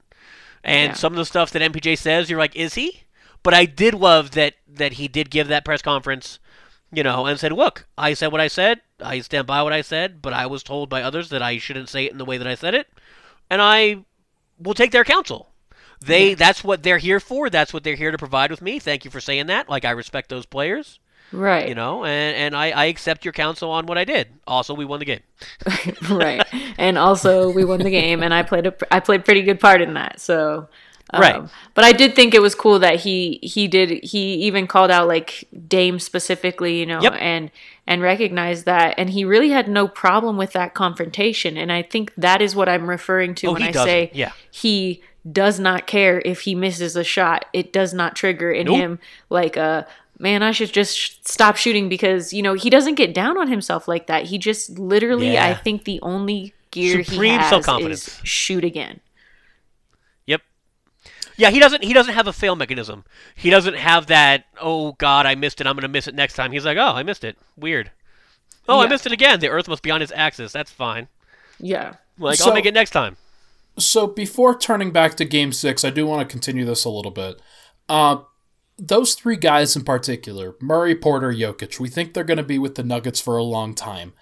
S2: And
S3: Yeah.
S2: some of the stuff that MPJ says, you're like, is he? But I did love that that he did give that press conference, you know, and said, look, I said what I said. I stand by what I said, but I was told by others that I shouldn't say it in the way that I said it, and I will take their counsel. They that's what they're here for. That's what they're here to provide with me. Thank you for saying that. Like I respect those players,
S3: right,
S2: you know, and and I, I accept your counsel on what I did. Also, we won the game.
S3: right. And also, we won the game, and I played a I played pretty good part in that. So. Um,
S2: Right.
S3: but I did think it was cool that he he did he even called out like Dame specifically, you know,
S2: Yep.
S3: and and recognized that, and he really had no problem with that confrontation, and I think that is what I'm referring to
S2: Oh,
S3: when I
S2: doesn't.
S3: say
S2: Yeah.
S3: he does not care if he misses a shot. It does not trigger in
S2: Nope.
S3: him like a man. I should just sh- stop shooting because you know he doesn't get down on himself like that. He just literally, I think the only gear
S2: Supreme
S3: he has is shoot again.
S2: Yeah, he doesn't. He doesn't have a fail mechanism. He doesn't have that. Oh God, I missed it. I'm gonna miss it next time. He's like, oh, I missed it. Weird. Oh, I missed it again. The Earth must be on its axis. That's fine.
S3: Yeah.
S2: Like
S1: So-
S2: I'll make it next time.
S1: So before turning back to Game Six, I do want to continue this a little bit. Uh, those three guys in particular, Murray, Porter, Jokic, we think they're going to be with the Nuggets for a long time.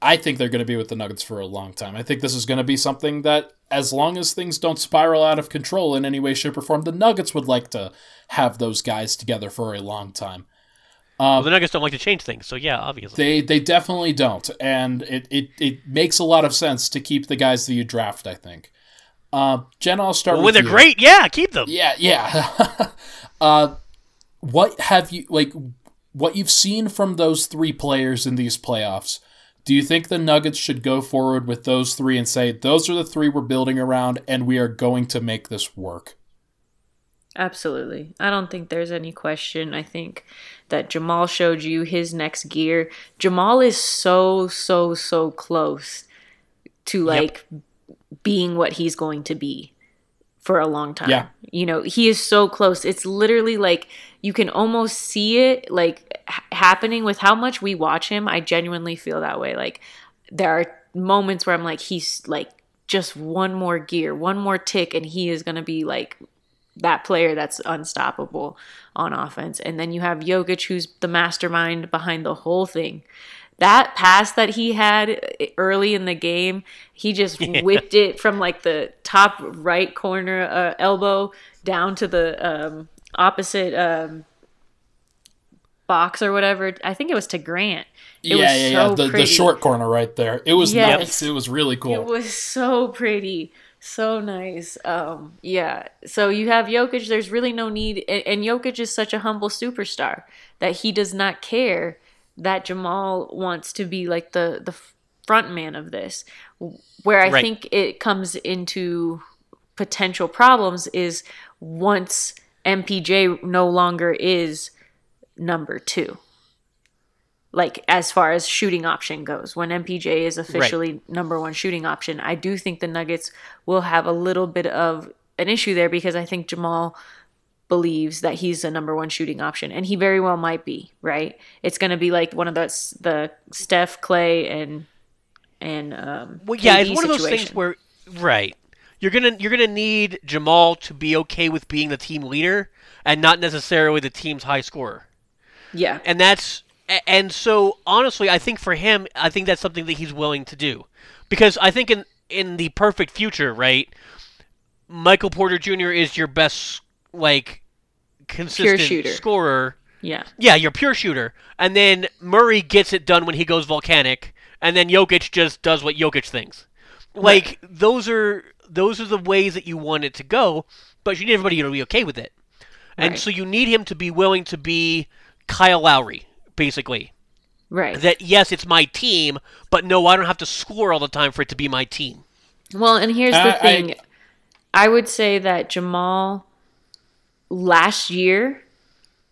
S1: I think they're going to be with the Nuggets for a long time. I think this is going to be something that, as long as things don't spiral out of control in any way, shape, or form, the Nuggets would like to have those guys together for a long time.
S2: well, the Nuggets don't like to change things, so yeah, obviously.
S1: They they definitely don't, and it, it, it makes a lot of sense to keep the guys that you draft. I think. Uh, Jen, I'll start
S2: Well, when they're
S1: you.
S2: great, yeah, keep them.
S1: Yeah, yeah. uh, what have you like? What you've seen from those three players in these playoffs? Do you think the Nuggets should go forward with those three and say those are the three we're building around, and we are going to make this work?
S3: Absolutely. I don't think there's any question. I think that Jamal showed you his next gear. Jamal is so, so, so close to like being what he's going to be for a long time.
S1: Yeah.
S3: You know, he is so close. It's literally like you can almost see it like h- happening with how much we watch him. I genuinely feel that way. Like there are moments where I'm like he's like just one more gear, one more tick and he is going to be like that player that's unstoppable on offense. And then you have Jokic, who's the mastermind behind the whole thing. That pass that he had early in the game, he just whipped it from like the top right corner uh, elbow down to the um, opposite um, box or whatever. I think it was to Grant. It
S1: yeah,
S3: was
S1: yeah, yeah. The, the short corner right there. It was
S3: Yes.
S1: nice. It was really cool.
S3: It was so pretty, so nice. Um, yeah. So you have Jokic. There's really no need, and, and Jokic is such a humble superstar that he does not care that Jamal wants to be like the the front man of this. Where I
S2: Right.
S3: think it comes into potential problems is once MPJ no longer is number two like as far as shooting option goes when mpj is officially number one shooting option i do think the nuggets will have a little bit of an issue there because i think jamal believes that he's a number one shooting option and he very well might be right it's going to be like one of those the steph clay and and um,
S2: Well, yeah,
S3: KD
S2: it's one of those things where right. You're gonna you're gonna need Jamal to be okay with being the team leader and not necessarily the team's high scorer.
S3: yeah,
S2: And that's and so honestly, I think for him, I think that's something that he's willing to do. Because I think in in the perfect future, right, Michael Porter Jr. is your best like consistent
S3: shooter.
S2: scorer.
S3: yeah,
S2: Yeah, your pure shooter. And then Murray gets it done when he goes volcanic, and then Jokic just does what Jokic thinks. Like those are those are the ways that you want it to go, but you need everybody to be okay with it. And
S3: Right.
S2: so you need him to be willing to be Kyle Lowry, basically.
S3: right.
S2: That yes, it's my team, but no, I don't have to score all the time for it to be my team.
S3: Well, and here's
S1: I-
S3: the thing. I, would say that Jamal last year,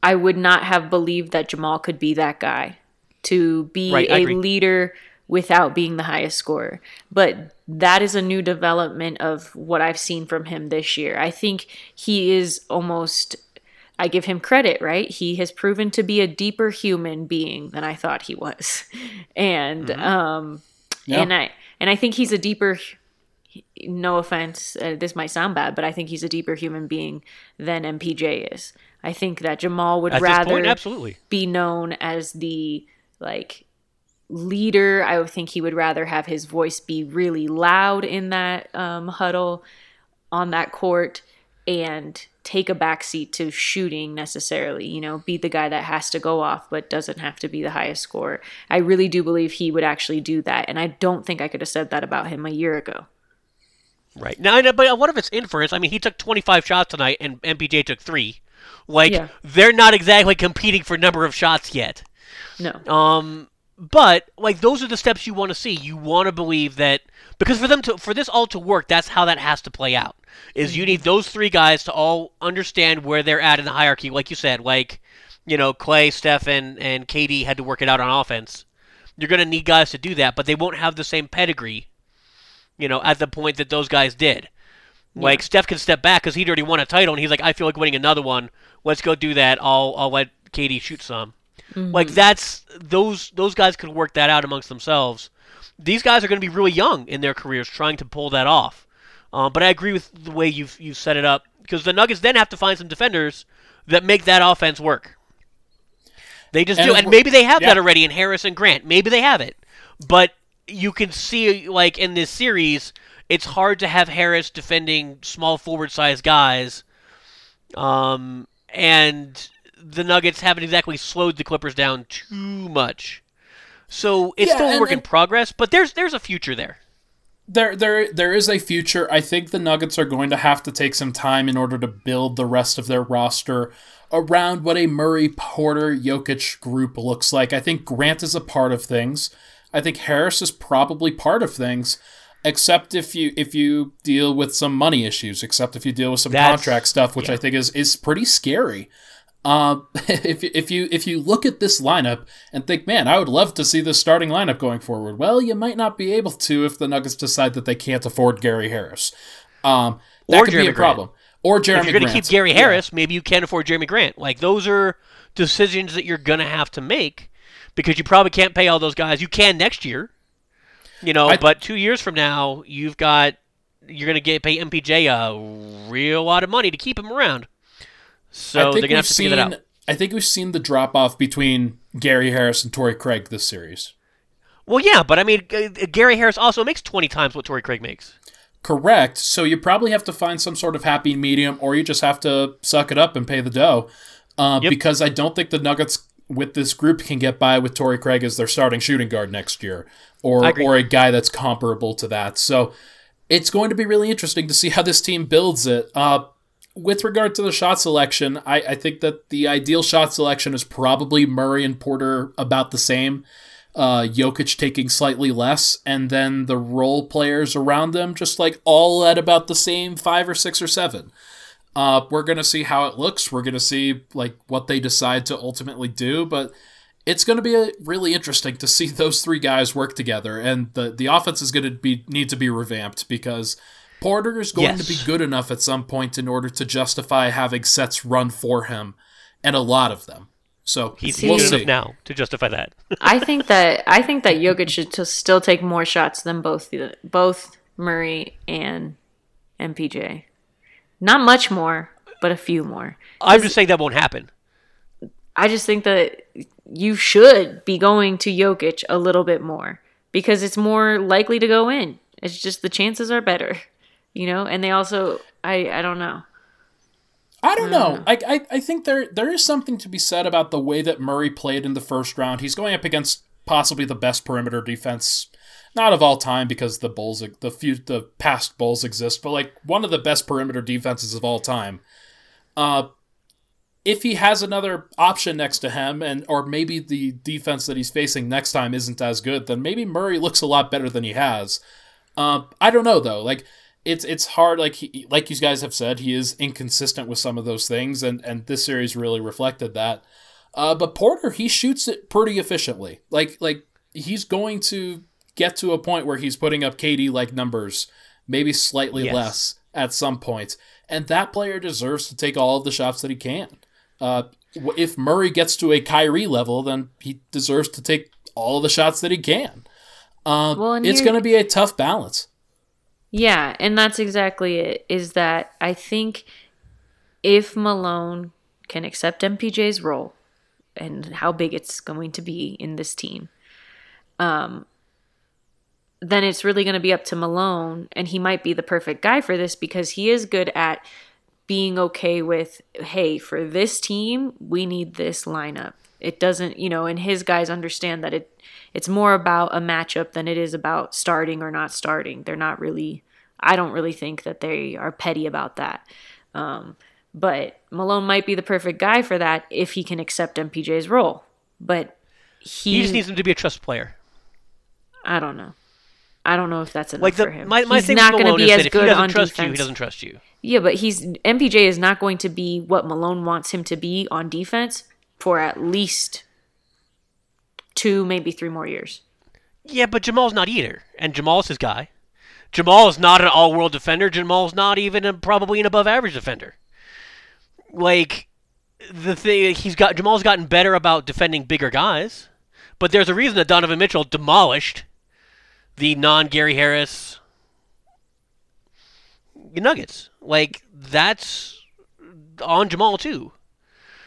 S3: I would not have believed that Jamal could be that guy to be
S2: Right,
S3: a leader without being the highest scorer. But that is a new development of what I've seen from him this year. I think he is almost I give him credit, right? He has proven to be a deeper human being than I thought he was. And um
S1: Yeah.
S3: and I and I think he's a deeper no offense, uh, this might sound bad, but I think he's a deeper human being than MPJ is. I think that Jamal would
S2: At
S3: rather
S2: point, absolutely.
S3: be known as the like leader. I would think he would rather have his voice be really loud in that um, huddle on that court and take a backseat to shooting necessarily. You know, be the guy that has to go off but doesn't have to be the highest scorer. I really do believe he would actually do that, and I don't think I could have said that about him a year ago.
S2: Right. Now, I know, but what if it's inference? I mean, he took 25 shots tonight, and MPJ took three. Like,
S3: Yeah.
S2: they're not exactly competing for number of shots yet.
S3: No.
S2: Um, but like those are the steps you want to see. You want to believe that because for them to for this all to work, that's how that has to play out. Is you need those three guys to all understand where they're at in the hierarchy, like you said. Like, you know, Clay, Steph, and and KD had to work it out on offense. You're gonna need guys to do that, but they won't have the same pedigree. You know, at the point that those guys did. Like Steph can step back because he'd already won a title, and he's like, I feel like winning another one. Let's go do that. I'll I'll let KD shoot some. Like that's those those guys could work that out amongst themselves. These guys are going to be really young in their careers trying to pull that off. Um, but I agree with the way you've you set it up because the Nuggets then have to find some defenders that make that offense work. They just
S1: And
S2: do, and maybe they have that already in Harris and Grant. Maybe they have it, but you can see like in this series, it's hard to have Harris defending small forward sized guys, um, and the Nuggets haven't exactly slowed the Clippers down too much. So it's
S1: Yeah,
S2: still a work in progress, but there's there's a future there.
S1: there there there is a future. I think the Nuggets are going to have to take some time in order to build the rest of their roster around what a Murray Porter Jokic group looks like. I think Grant is a part of things. I think Harris is probably part of things, except if you if you deal with some money issues, except if you deal with some
S2: That's-
S1: contract stuff, which I think is is pretty scary. Uh, if if you if you look at this lineup and think, man, I would love to see this starting lineup going forward. Well, you might not be able to if the Nuggets decide that they can't afford Gary Harris. Um, that
S2: Or
S1: could
S2: Jerami
S1: be a problem. Or Jerami
S2: if you're going to keep Gary
S1: Yeah.
S2: Harris, maybe you can't afford Jerami Grant. Like those are decisions that you're going to have to make because you probably can't pay all those guys. You can next year, you know,
S1: I-
S2: but two years from now, you've got you're going to get pay MPJ a real lot of money to keep him around. So they're going to have to
S1: seen.
S2: figure that out.
S1: I think we've seen the drop off between Gary Harris and Torrey Craig this series.
S2: Well, yeah, but I mean, Gary Harris also makes 20 times what Torrey Craig makes.
S1: Correct. So you probably have to find some sort of happy medium, or you just have to suck it up and pay the dough. Uh,
S2: Yep.
S1: Because I don't think the Nuggets with this group can get by with Torrey Craig as their starting shooting guard next year, or or a guy that's comparable to that. So it's going to be really interesting to see how this team builds it. Uh, with regard to the shot selection, I, I think that the ideal shot selection is probably Murray and Porter about the same. Uh, Jokic taking slightly less, and then the role players around them just like all at about the same five or six or seven. Uh, we're gonna see how it looks. We're gonna see like what they decide to ultimately do, but it's going to be a, really interesting to see those three guys work together, and the the offense is going to be need to be revamped because Porter is going to be good enough at some point in order to justify having sets run for him, and a lot of them. So
S2: He's
S3: See-
S1: we'll
S2: good
S1: see.
S2: enough now to justify that.
S3: I think that I think that Jokic should t- still take more shots than both the, both Murray and MPJ. Not much more, but a few more.
S2: I'm just saying that won't happen.
S3: I just think that you should be going to Jokic a little bit more because it's more likely to go in. It's just the chances are better, you know. And they also, I I don't know.
S1: I don't know. Mm. I, I I think there there is something to be said about the way that Murray played in the first round. He's going up against possibly the best perimeter defense, not of all time because the Bulls the few the past Bulls exist, but like one of the best perimeter defenses of all time. Uh, if he has another option next to him, and or maybe the defense that he's facing next time isn't as good, then maybe Murray looks a lot better than he has. Um, I don't know though. Like it's it's hard. Like he, like you guys have said, he is inconsistent with some of those things, and and this series really reflected that. Uh, but Porter, he shoots it pretty efficiently. Like like he's going to get to a point where he's putting up KD like numbers, maybe slightly
S2: Yes.
S1: less at some point, and that player deserves to take all of the shots that he can. Uh, if Murray gets to a Kyrie level, then he deserves to take all of the shots that he can. Uh,
S3: Well,
S1: it's going to be a tough balance.
S3: Yeah, and that's exactly it. Is that I think if Malone can accept MPJ's role and how big it's going to be in this team, um, then it's really going to be up to Malone, and he might be the perfect guy for this because he is good at being okay with, hey, for this team, we need this lineup. It doesn't, you know, and his guys understand that it it's more about a matchup than it is about starting or not starting. They're not really I don't really think that they are petty about that. Um, but Malone might be the perfect guy for that if he can accept MPJ's role. But he,
S2: He just needs him to be a trust player.
S3: I don't know. I don't know if that's enough
S2: Like the
S3: for him.
S2: my, my
S3: he's not going to be as
S2: that if he
S3: good on
S2: trust
S3: defense.
S2: you, he doesn't trust you.
S3: Yeah, but he's MPJ is not going to be what Malone wants him to be on defense for at least two, maybe three more years.
S2: Yeah, but Jamal's not either, and Jamal's his guy. Jamal is not an all-world defender. Jamal's not even a, probably an above-average defender. Like the thing, he's got Jamal's gotten better about defending bigger guys, but there's a reason that Donovan Mitchell demolished the non-Gary Harris Nuggets. Like that's on Jamal too.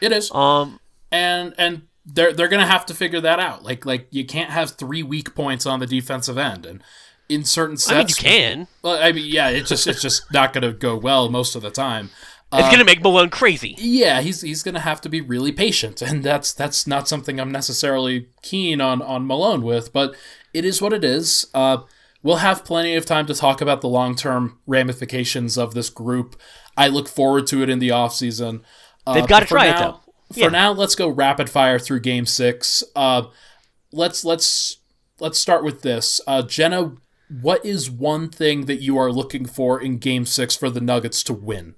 S1: It is.
S2: Um,
S1: and and they're they're gonna have to figure that out. Like like you can't have three weak points on the defensive end, and in certain sets,
S2: I mean, you can.
S1: Well, I mean, yeah, it's just it's just not gonna go well most of the time.
S2: It's gonna make Malone crazy.
S1: Yeah, he's he's gonna have to be really patient, and that's that's not something I'm necessarily keen on on Malone with. But it is what it is. Uh, we'll have plenty of time to talk about the long term ramifications of this group. I look forward to it in the off season. Uh,
S2: They've gotta
S1: but for
S2: try it,
S1: now-
S2: though.
S1: For
S2: Yeah.
S1: now, let's go rapid fire through Game Six. Uh, let's let's let's start with this. Uh, Jenna, what is one thing that you are looking for in Game Six for the Nuggets to win?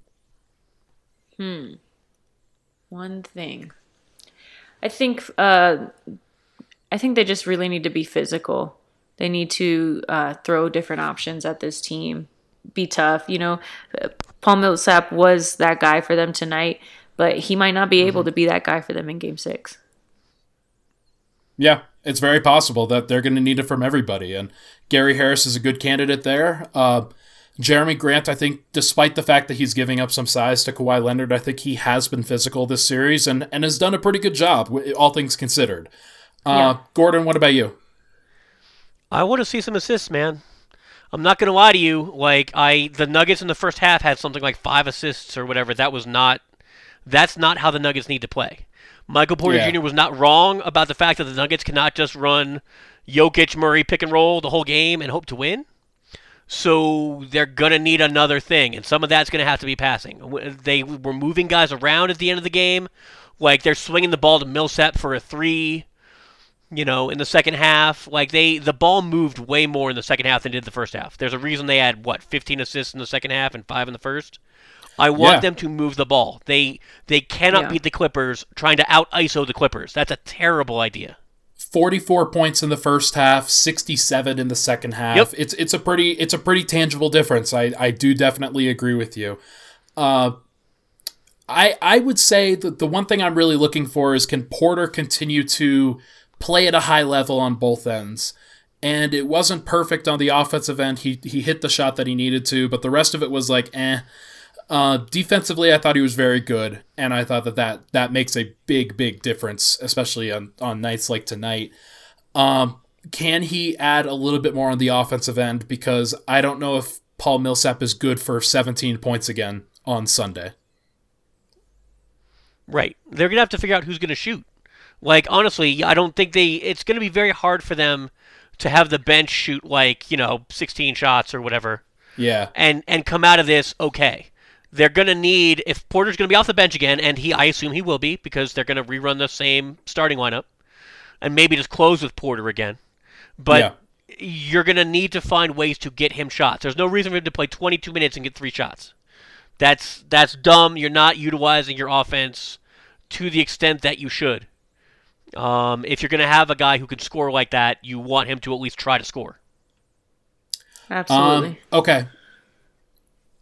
S1: Hmm.
S3: One thing. I think uh I think they just really need to be physical. They need to uh, throw different options at this team. Be tough. You know, Paul Millsap was that guy for them tonight, but he might not be able to be that guy for them in game six.
S1: Yeah, it's very possible that they're going to need it from everybody. And Gary Harris is a good candidate there. Uh, Jerami Grant, I think, despite the fact that he's giving up some size to Kawhi Leonard, I think he has been physical this series and, and has done a pretty good job, all things considered. Uh, Gordon, what about you?
S2: I want to see some assists, man. I'm not gonna lie to you. Like I, the Nuggets in the first half had something like five assists or whatever. That was not. That's not how the Nuggets need to play. Michael Porter
S1: Yeah.
S2: Jr. was not wrong about the fact that the Nuggets cannot just run Jokic, Murray pick and roll the whole game and hope to win. So they're gonna need another thing, and some of that's gonna have to be passing. They were moving guys around at the end of the game, like they're swinging the ball to Millsap for a three you know, in the second half. Like they the ball moved way more in the second half than did the first half. There's a reason they had what 15 assists in the second half and 5 in the first. I want
S1: Yeah.
S2: them to move the ball. They they cannot
S3: Yeah.
S2: beat the Clippers trying to out ISO the Clippers. That's a terrible idea.
S1: 44 points in the first half, 67 in the second half.
S2: Yep.
S1: It's it's a pretty it's a pretty tangible difference. I, I do definitely agree with you. Uh, I I would say that the one thing I'm really looking for is can Porter continue to play at a high level on both ends. And it wasn't perfect on the offensive end. He he hit the shot that he needed to, but the rest of it was like eh. Uh, defensively, I thought he was very good, and I thought that that, that makes a big, big difference, especially on, on nights like tonight. Um, can he add a little bit more on the offensive end? Because I don't know if Paul Millsap is good for 17 points again on Sunday.
S2: Right. They're going to have to figure out who's going to shoot. Like, honestly, I don't think they. It's going to be very hard for them to have the bench shoot, like, you know, 16 shots or whatever.
S1: Yeah.
S2: And, and come out of this okay. They're going to need, if Porter's going to be off the bench again, and he, I assume he will be, because they're going to rerun the same starting lineup, and maybe just close with Porter again. But
S1: Yeah.
S2: you're going to need to find ways to get him shots. There's no reason for him to play 22 minutes and get three shots. That's that's dumb. You're not utilizing your offense to the extent that you should. Um, if you're going to have a guy who can score like that, you want him to at least try to score.
S3: Absolutely.
S1: Um, okay.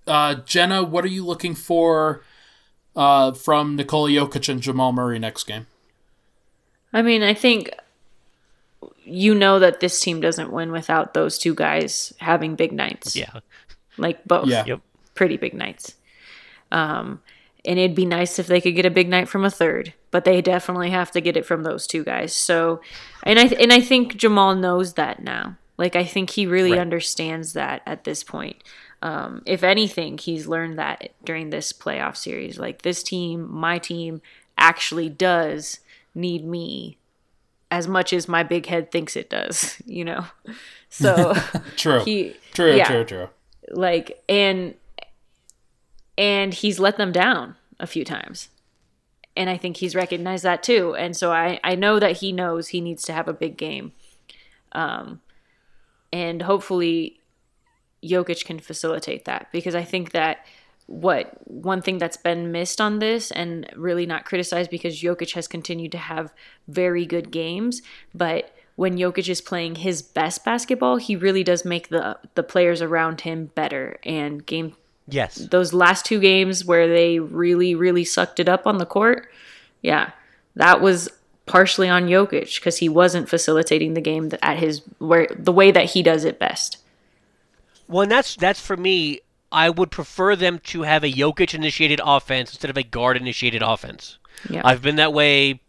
S1: Uh, Jenna, what are you looking for uh, from Nikola Jokic and Jamal Murray next game?
S3: I mean, I think you know that this team doesn't win without those two guys having big nights.
S2: Yeah.
S3: Like both.
S1: Yeah.
S2: Yep.
S3: Pretty big nights. Um, and it'd be nice if they could get a big night from a third, but they definitely have to get it from those two guys. So, and I and I think Jamal knows that now. Like I think he really
S2: Right.
S3: understands that at this point. Um, if anything, he's learned that during this playoff series. Like this team, my team, actually does need me as much as my big head thinks it does. You know, so
S1: True.
S3: he
S1: true,
S3: yeah
S1: true, true.
S3: like and and he's let them down a few times and i think he's recognized that too and so i i know that he knows he needs to have a big game um and hopefully Jokic can facilitate that because I think that what one thing that's been missed on this and really not criticized because Jokic has continued to have very good games, but when Jokic is playing his best basketball, he really does make the the players around him better. And game
S2: Yes.
S3: those last two games where they really really sucked it up on the court, yeah, that was partially on Jokic because he wasn't facilitating the game at his where the way that he does it best.
S2: Well, and that's that's for me. I would prefer them to have a Jokic initiated offense instead of a guard initiated offense.
S3: Yeah.
S2: I've been that way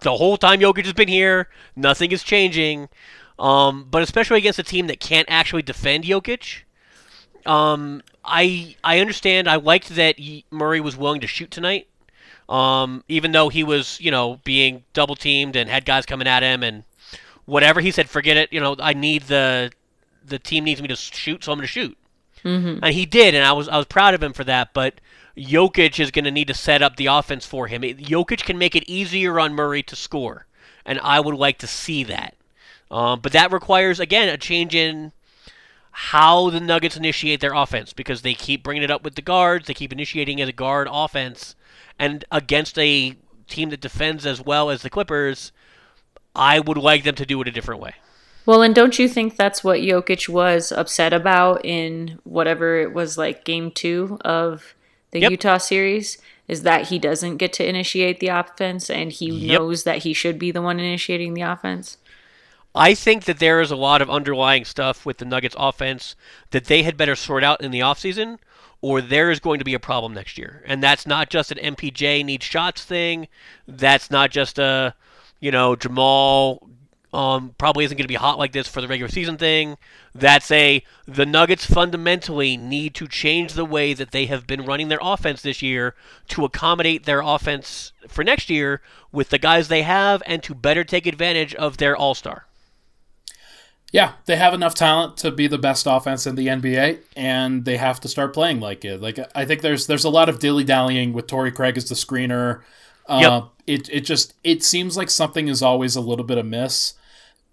S2: the whole time Jokic has been here. Nothing is changing. Um, but especially against a team that can't actually defend Jokic. Um, I I understand. I liked that Murray was willing to shoot tonight. Um, even though he was, you know, being double teamed and had guys coming at him and whatever, he said, "Forget it. You know, I need the the team needs me to shoot, so I'm going to shoot." And he did, and I was I was proud of him for that. But Jokic is going to need to set up the offense for him. It- Jokic can make it easier on Murray to score, and I would like to see that. Um, but that requires again a change in how the Nuggets initiate their offense because they keep bringing it up with the guards. They keep initiating as a guard offense, and against a team that defends as well as the Clippers, I would like them to do it a different way.
S3: Well, and don't you think that's what Jokic was upset about in whatever it was like game two of the
S2: Yep.
S3: Utah series? Is that he doesn't get to initiate the offense and he
S2: Yep.
S3: knows that he should be the one initiating the offense?
S2: I think that there is a lot of underlying stuff with the Nuggets offense that they had better sort out in the offseason, or there is going to be a problem next year. And that's not just an MPJ needs shots thing. That's not just a, you know, Jamal um, probably isn't going to be hot like this for the regular season thing. That's a the Nuggets fundamentally need to change the way that they have been running their offense this year to accommodate their offense for next year with the guys they have and to better take advantage of their all star.
S1: Yeah, they have enough talent to be the best offense in the NBA, and they have to start playing like it. Like I think there's there's a lot of dilly dallying with Torrey Craig as the screener. Uh,
S2: Yep.
S1: It it just it seems like something is always a little bit amiss,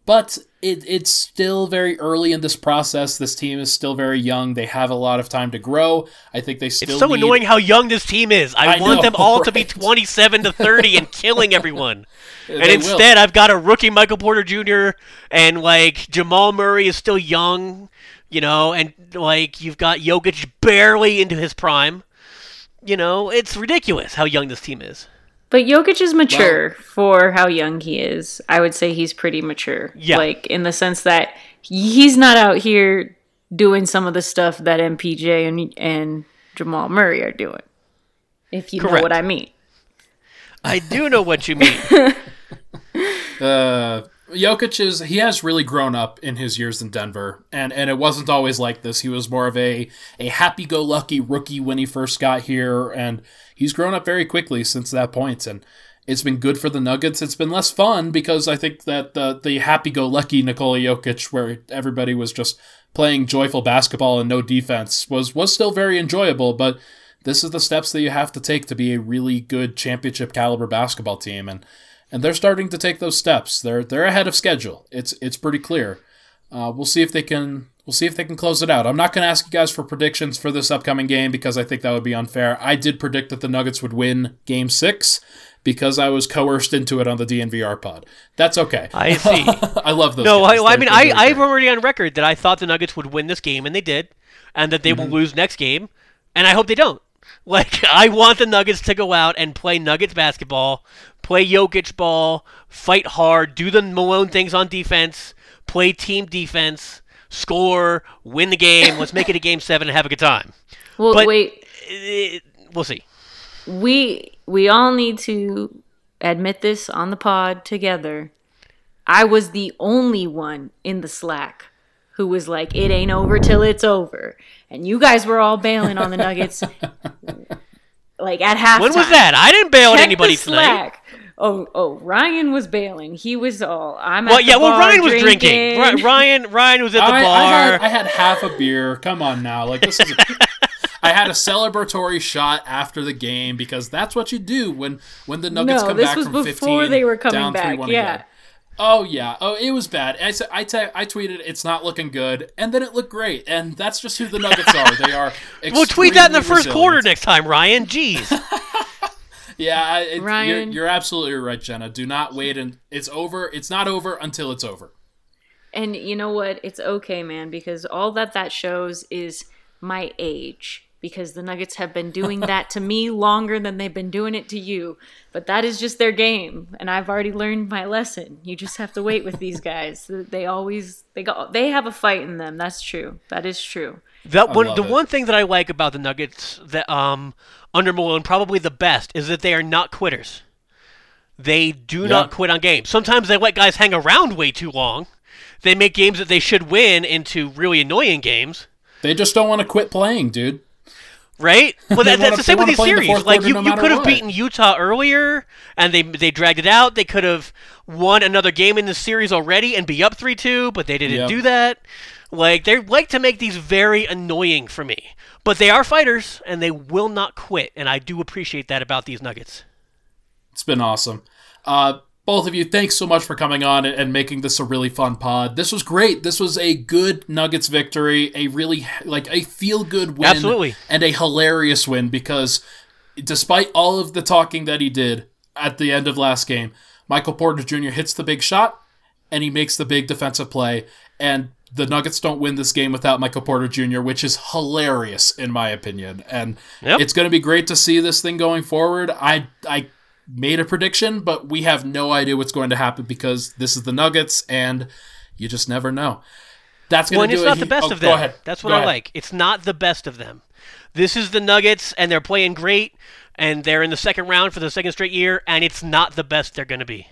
S1: but it it's still very early in this process. This team is still very young. They have a lot of time to grow. I think they still
S2: It's so
S1: need-
S2: annoying how young this team is. I,
S1: I
S2: want
S1: know,
S2: them all to be 27 to 30 and killing everyone. and
S1: They will.
S2: instead, I've got a rookie Michael Porter Jr. and like Jamal Murray is still young, you know, and like you've got Jokic barely into his prime. you know, it's ridiculous how young this team is.
S3: But Jokic is mature for how young he is. I would say he's pretty mature.
S2: Yeah.
S3: Like in the sense that he's not out here doing some of the stuff that MPJ and and Jamal Murray are doing. If you know what I mean.
S2: I do know what you mean.
S1: Uh, Jokic is he has really grown up in his years in Denver, and and it wasn't always like this. He was more of a a happy go lucky rookie when he first got here, and he's grown up very quickly since that. And it's been good for the Nuggets. It's been less fun because I think that the the happy go lucky Nikola Jokic, where everybody was just playing joyful basketball and no defense, was was still very enjoyable, but. This is the steps that you have to take to be a really good championship caliber basketball team, and and they're starting to take those steps. They're they're ahead of schedule. It's it's pretty clear. Uh, we'll see if they can we'll see if they can close it out. I'm not going to ask you guys for predictions for this upcoming game because I think that would be unfair. I did predict that the Nuggets would win Game Six because I was coerced into it on the DNVR pod. That's okay.
S2: I see.
S1: I love those.
S2: No, I. I mean, I,
S1: great.
S2: already on record that I thought the Nuggets would win this game, and they did, and that they will lose next game, and I hope they don't. Like, I want the Nuggets to go out and play Nuggets basketball, play Jokic ball, fight hard, do the Malone things on defense, play team defense, score, win the game. Let's make it a game seven and have a good time.
S3: Well,
S2: But-
S3: wait.
S2: Eh, we'll see.
S3: we we all need to admit this on the pod together. I was the only one in the Slack who was like, "It ain't over till it's over," and you guys were all bailing on the Nuggets, like at half.
S2: When was that? I didn't bail on
S3: Check
S2: anybody
S3: the
S2: tonight.
S3: Slack. Oh, oh, Ryan was bailing. He was all. I'm.
S2: Well,
S3: at the
S2: yeah, well,
S3: bar
S2: Ryan was drinking.
S3: drinking.
S2: Ryan, Ryan was at the
S1: I,
S2: bar.
S1: I had, I had half a beer. Come on now, like this is. A, I had a celebratory shot after the game because that's what you do when when the Nuggets
S3: No,
S1: come
S3: this
S1: back
S3: was
S1: from
S3: before
S1: 15
S3: they were coming
S1: down
S3: back, yeah.
S1: again. Oh yeah. Oh, it was bad. I said I, tweeted it's not looking good, and then it looked great, and that's just who the Nuggets are. They are.
S2: We'll tweet that in the
S1: extremely
S2: first quarter next time, Ryan. Jeez.
S1: Yeah, I- it, you're,
S3: Ryan.
S1: you're absolutely right, Jenna. Do not wait, and it's over. It's not over until it's over.
S3: And you know what? It's okay, man, because all that that shows is my age. Because the Nuggets have been doing that to me longer than they've been doing it to you. But that is just their game, and I've already learned my lesson. You just have to wait with these guys. They always they go they have a fight in them. That's true. That is true.
S2: That one, the
S1: it.
S2: one thing that I like about the Nuggets that um under Malone probably the best is that they are not quitters. They do not quit on games. Sometimes they let guys hang around way too long. They make games that they should win into really annoying games,
S1: They just don't want to quit playing, dude.
S2: right? Well, that, that's
S1: wanna-
S2: the same with these
S1: in the
S2: series. Like you,
S1: no
S2: you could have beaten Utah earlier, and they they dragged it out. They could have won another game in the series already and be up three two, but they didn't
S1: Yep.
S2: do that. Like they like to make these very annoying for me, but they are fighters and they will not quit, and I do appreciate that about these Nuggets.
S1: It's been awesome. Uh, both of you, thanks so much for coming on and, and making this a really fun pod. This was great. This was a good Nuggets victory, a really like a feel good win,
S2: Absolutely.
S1: and a hilarious win because despite all of the talking that he did at the end of last game, Michael Porter Jr. hits the big shot and he makes the big defensive play, and the Nuggets don't win this game without Michael Porter Jr., which is hilarious in my opinion. And
S2: Yep.
S1: it's going to be great to see this thing going forward. I I made a prediction, but we have no idea what's going to happen because this is the Nuggets, and you just never know. That's going
S2: and
S1: to
S2: it's not
S1: it.
S2: the best
S1: Oh,
S2: of
S1: go
S2: them.
S1: ahead.
S2: That's what
S1: Go
S2: I
S1: ahead.
S2: like. It's not the best of them. This is the Nuggets, and they're playing great, and they're in the second round for the second straight year, and it's not the best they're going to be.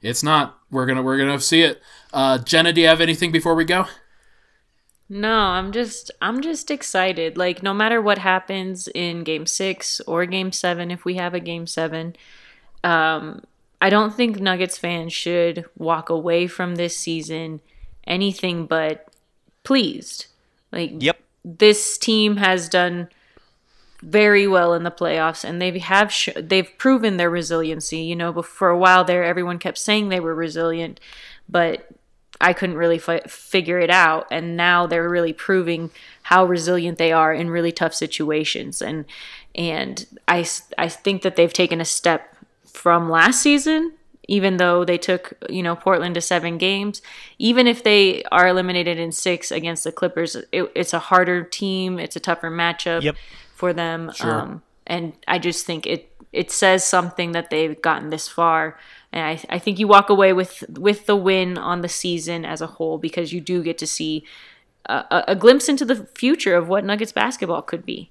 S1: It's not. We're gonna we're gonna see it. Uh, Jenna, do you have anything before we go?
S3: No, I'm just I'm just excited. Like no matter what happens in game 6 or game 7 if we have a game 7, um I don't think Nuggets fans should walk away from this season anything but pleased. Like
S2: Yep.
S3: this team has done very well in the playoffs and they have sh- they've proven their resiliency you know but for a while there everyone kept saying they were resilient but I couldn't really fi- figure it out and now they're really proving how resilient they are in really tough situations and and I I think that they've taken a step from last season even though they took you know Portland to seven games even if they are eliminated in six against the Clippers it, it's a harder team it's a tougher matchup
S2: Yep.
S3: for them.
S1: Sure.
S3: Um, and I just think it it says something that they've gotten this far. And I, I think you walk away with with the win on the season as a whole because you do get to see a, a, glimpse into the future of what Nuggets basketball could be.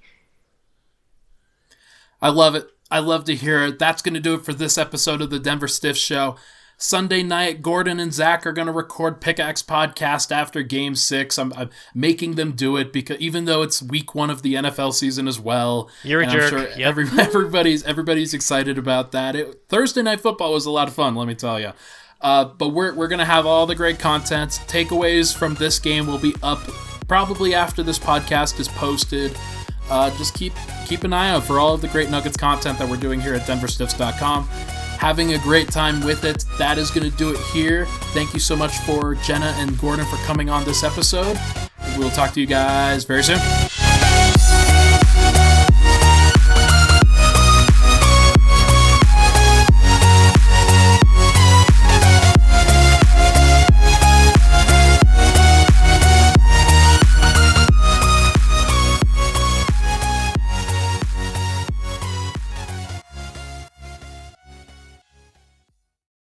S1: I love it. I love to hear it. That's going to do it for this episode of the Denver Stiff Show. Sunday night, Gordon and Zach are going to record Pickaxe podcast after Game Six. I'm, I'm, making them do it because even though it's Week One of the NFL season as well,
S2: you're a jerk.
S1: I'm sure
S2: yep.
S1: every, everybody's everybody's excited about that. It, Thursday night football was a lot of fun. Let me tell you. Uh, but we're we're gonna have all the great content. Takeaways from this game will be up probably after this podcast is posted. Uh, just keep keep an eye out for all of the great Nuggets content that we're doing here at DenverStiffs.com having a great time with it. That is going to do it here. Thank you so much for Jenna and Gordon for coming on this episode. We'll talk to you guys very soon.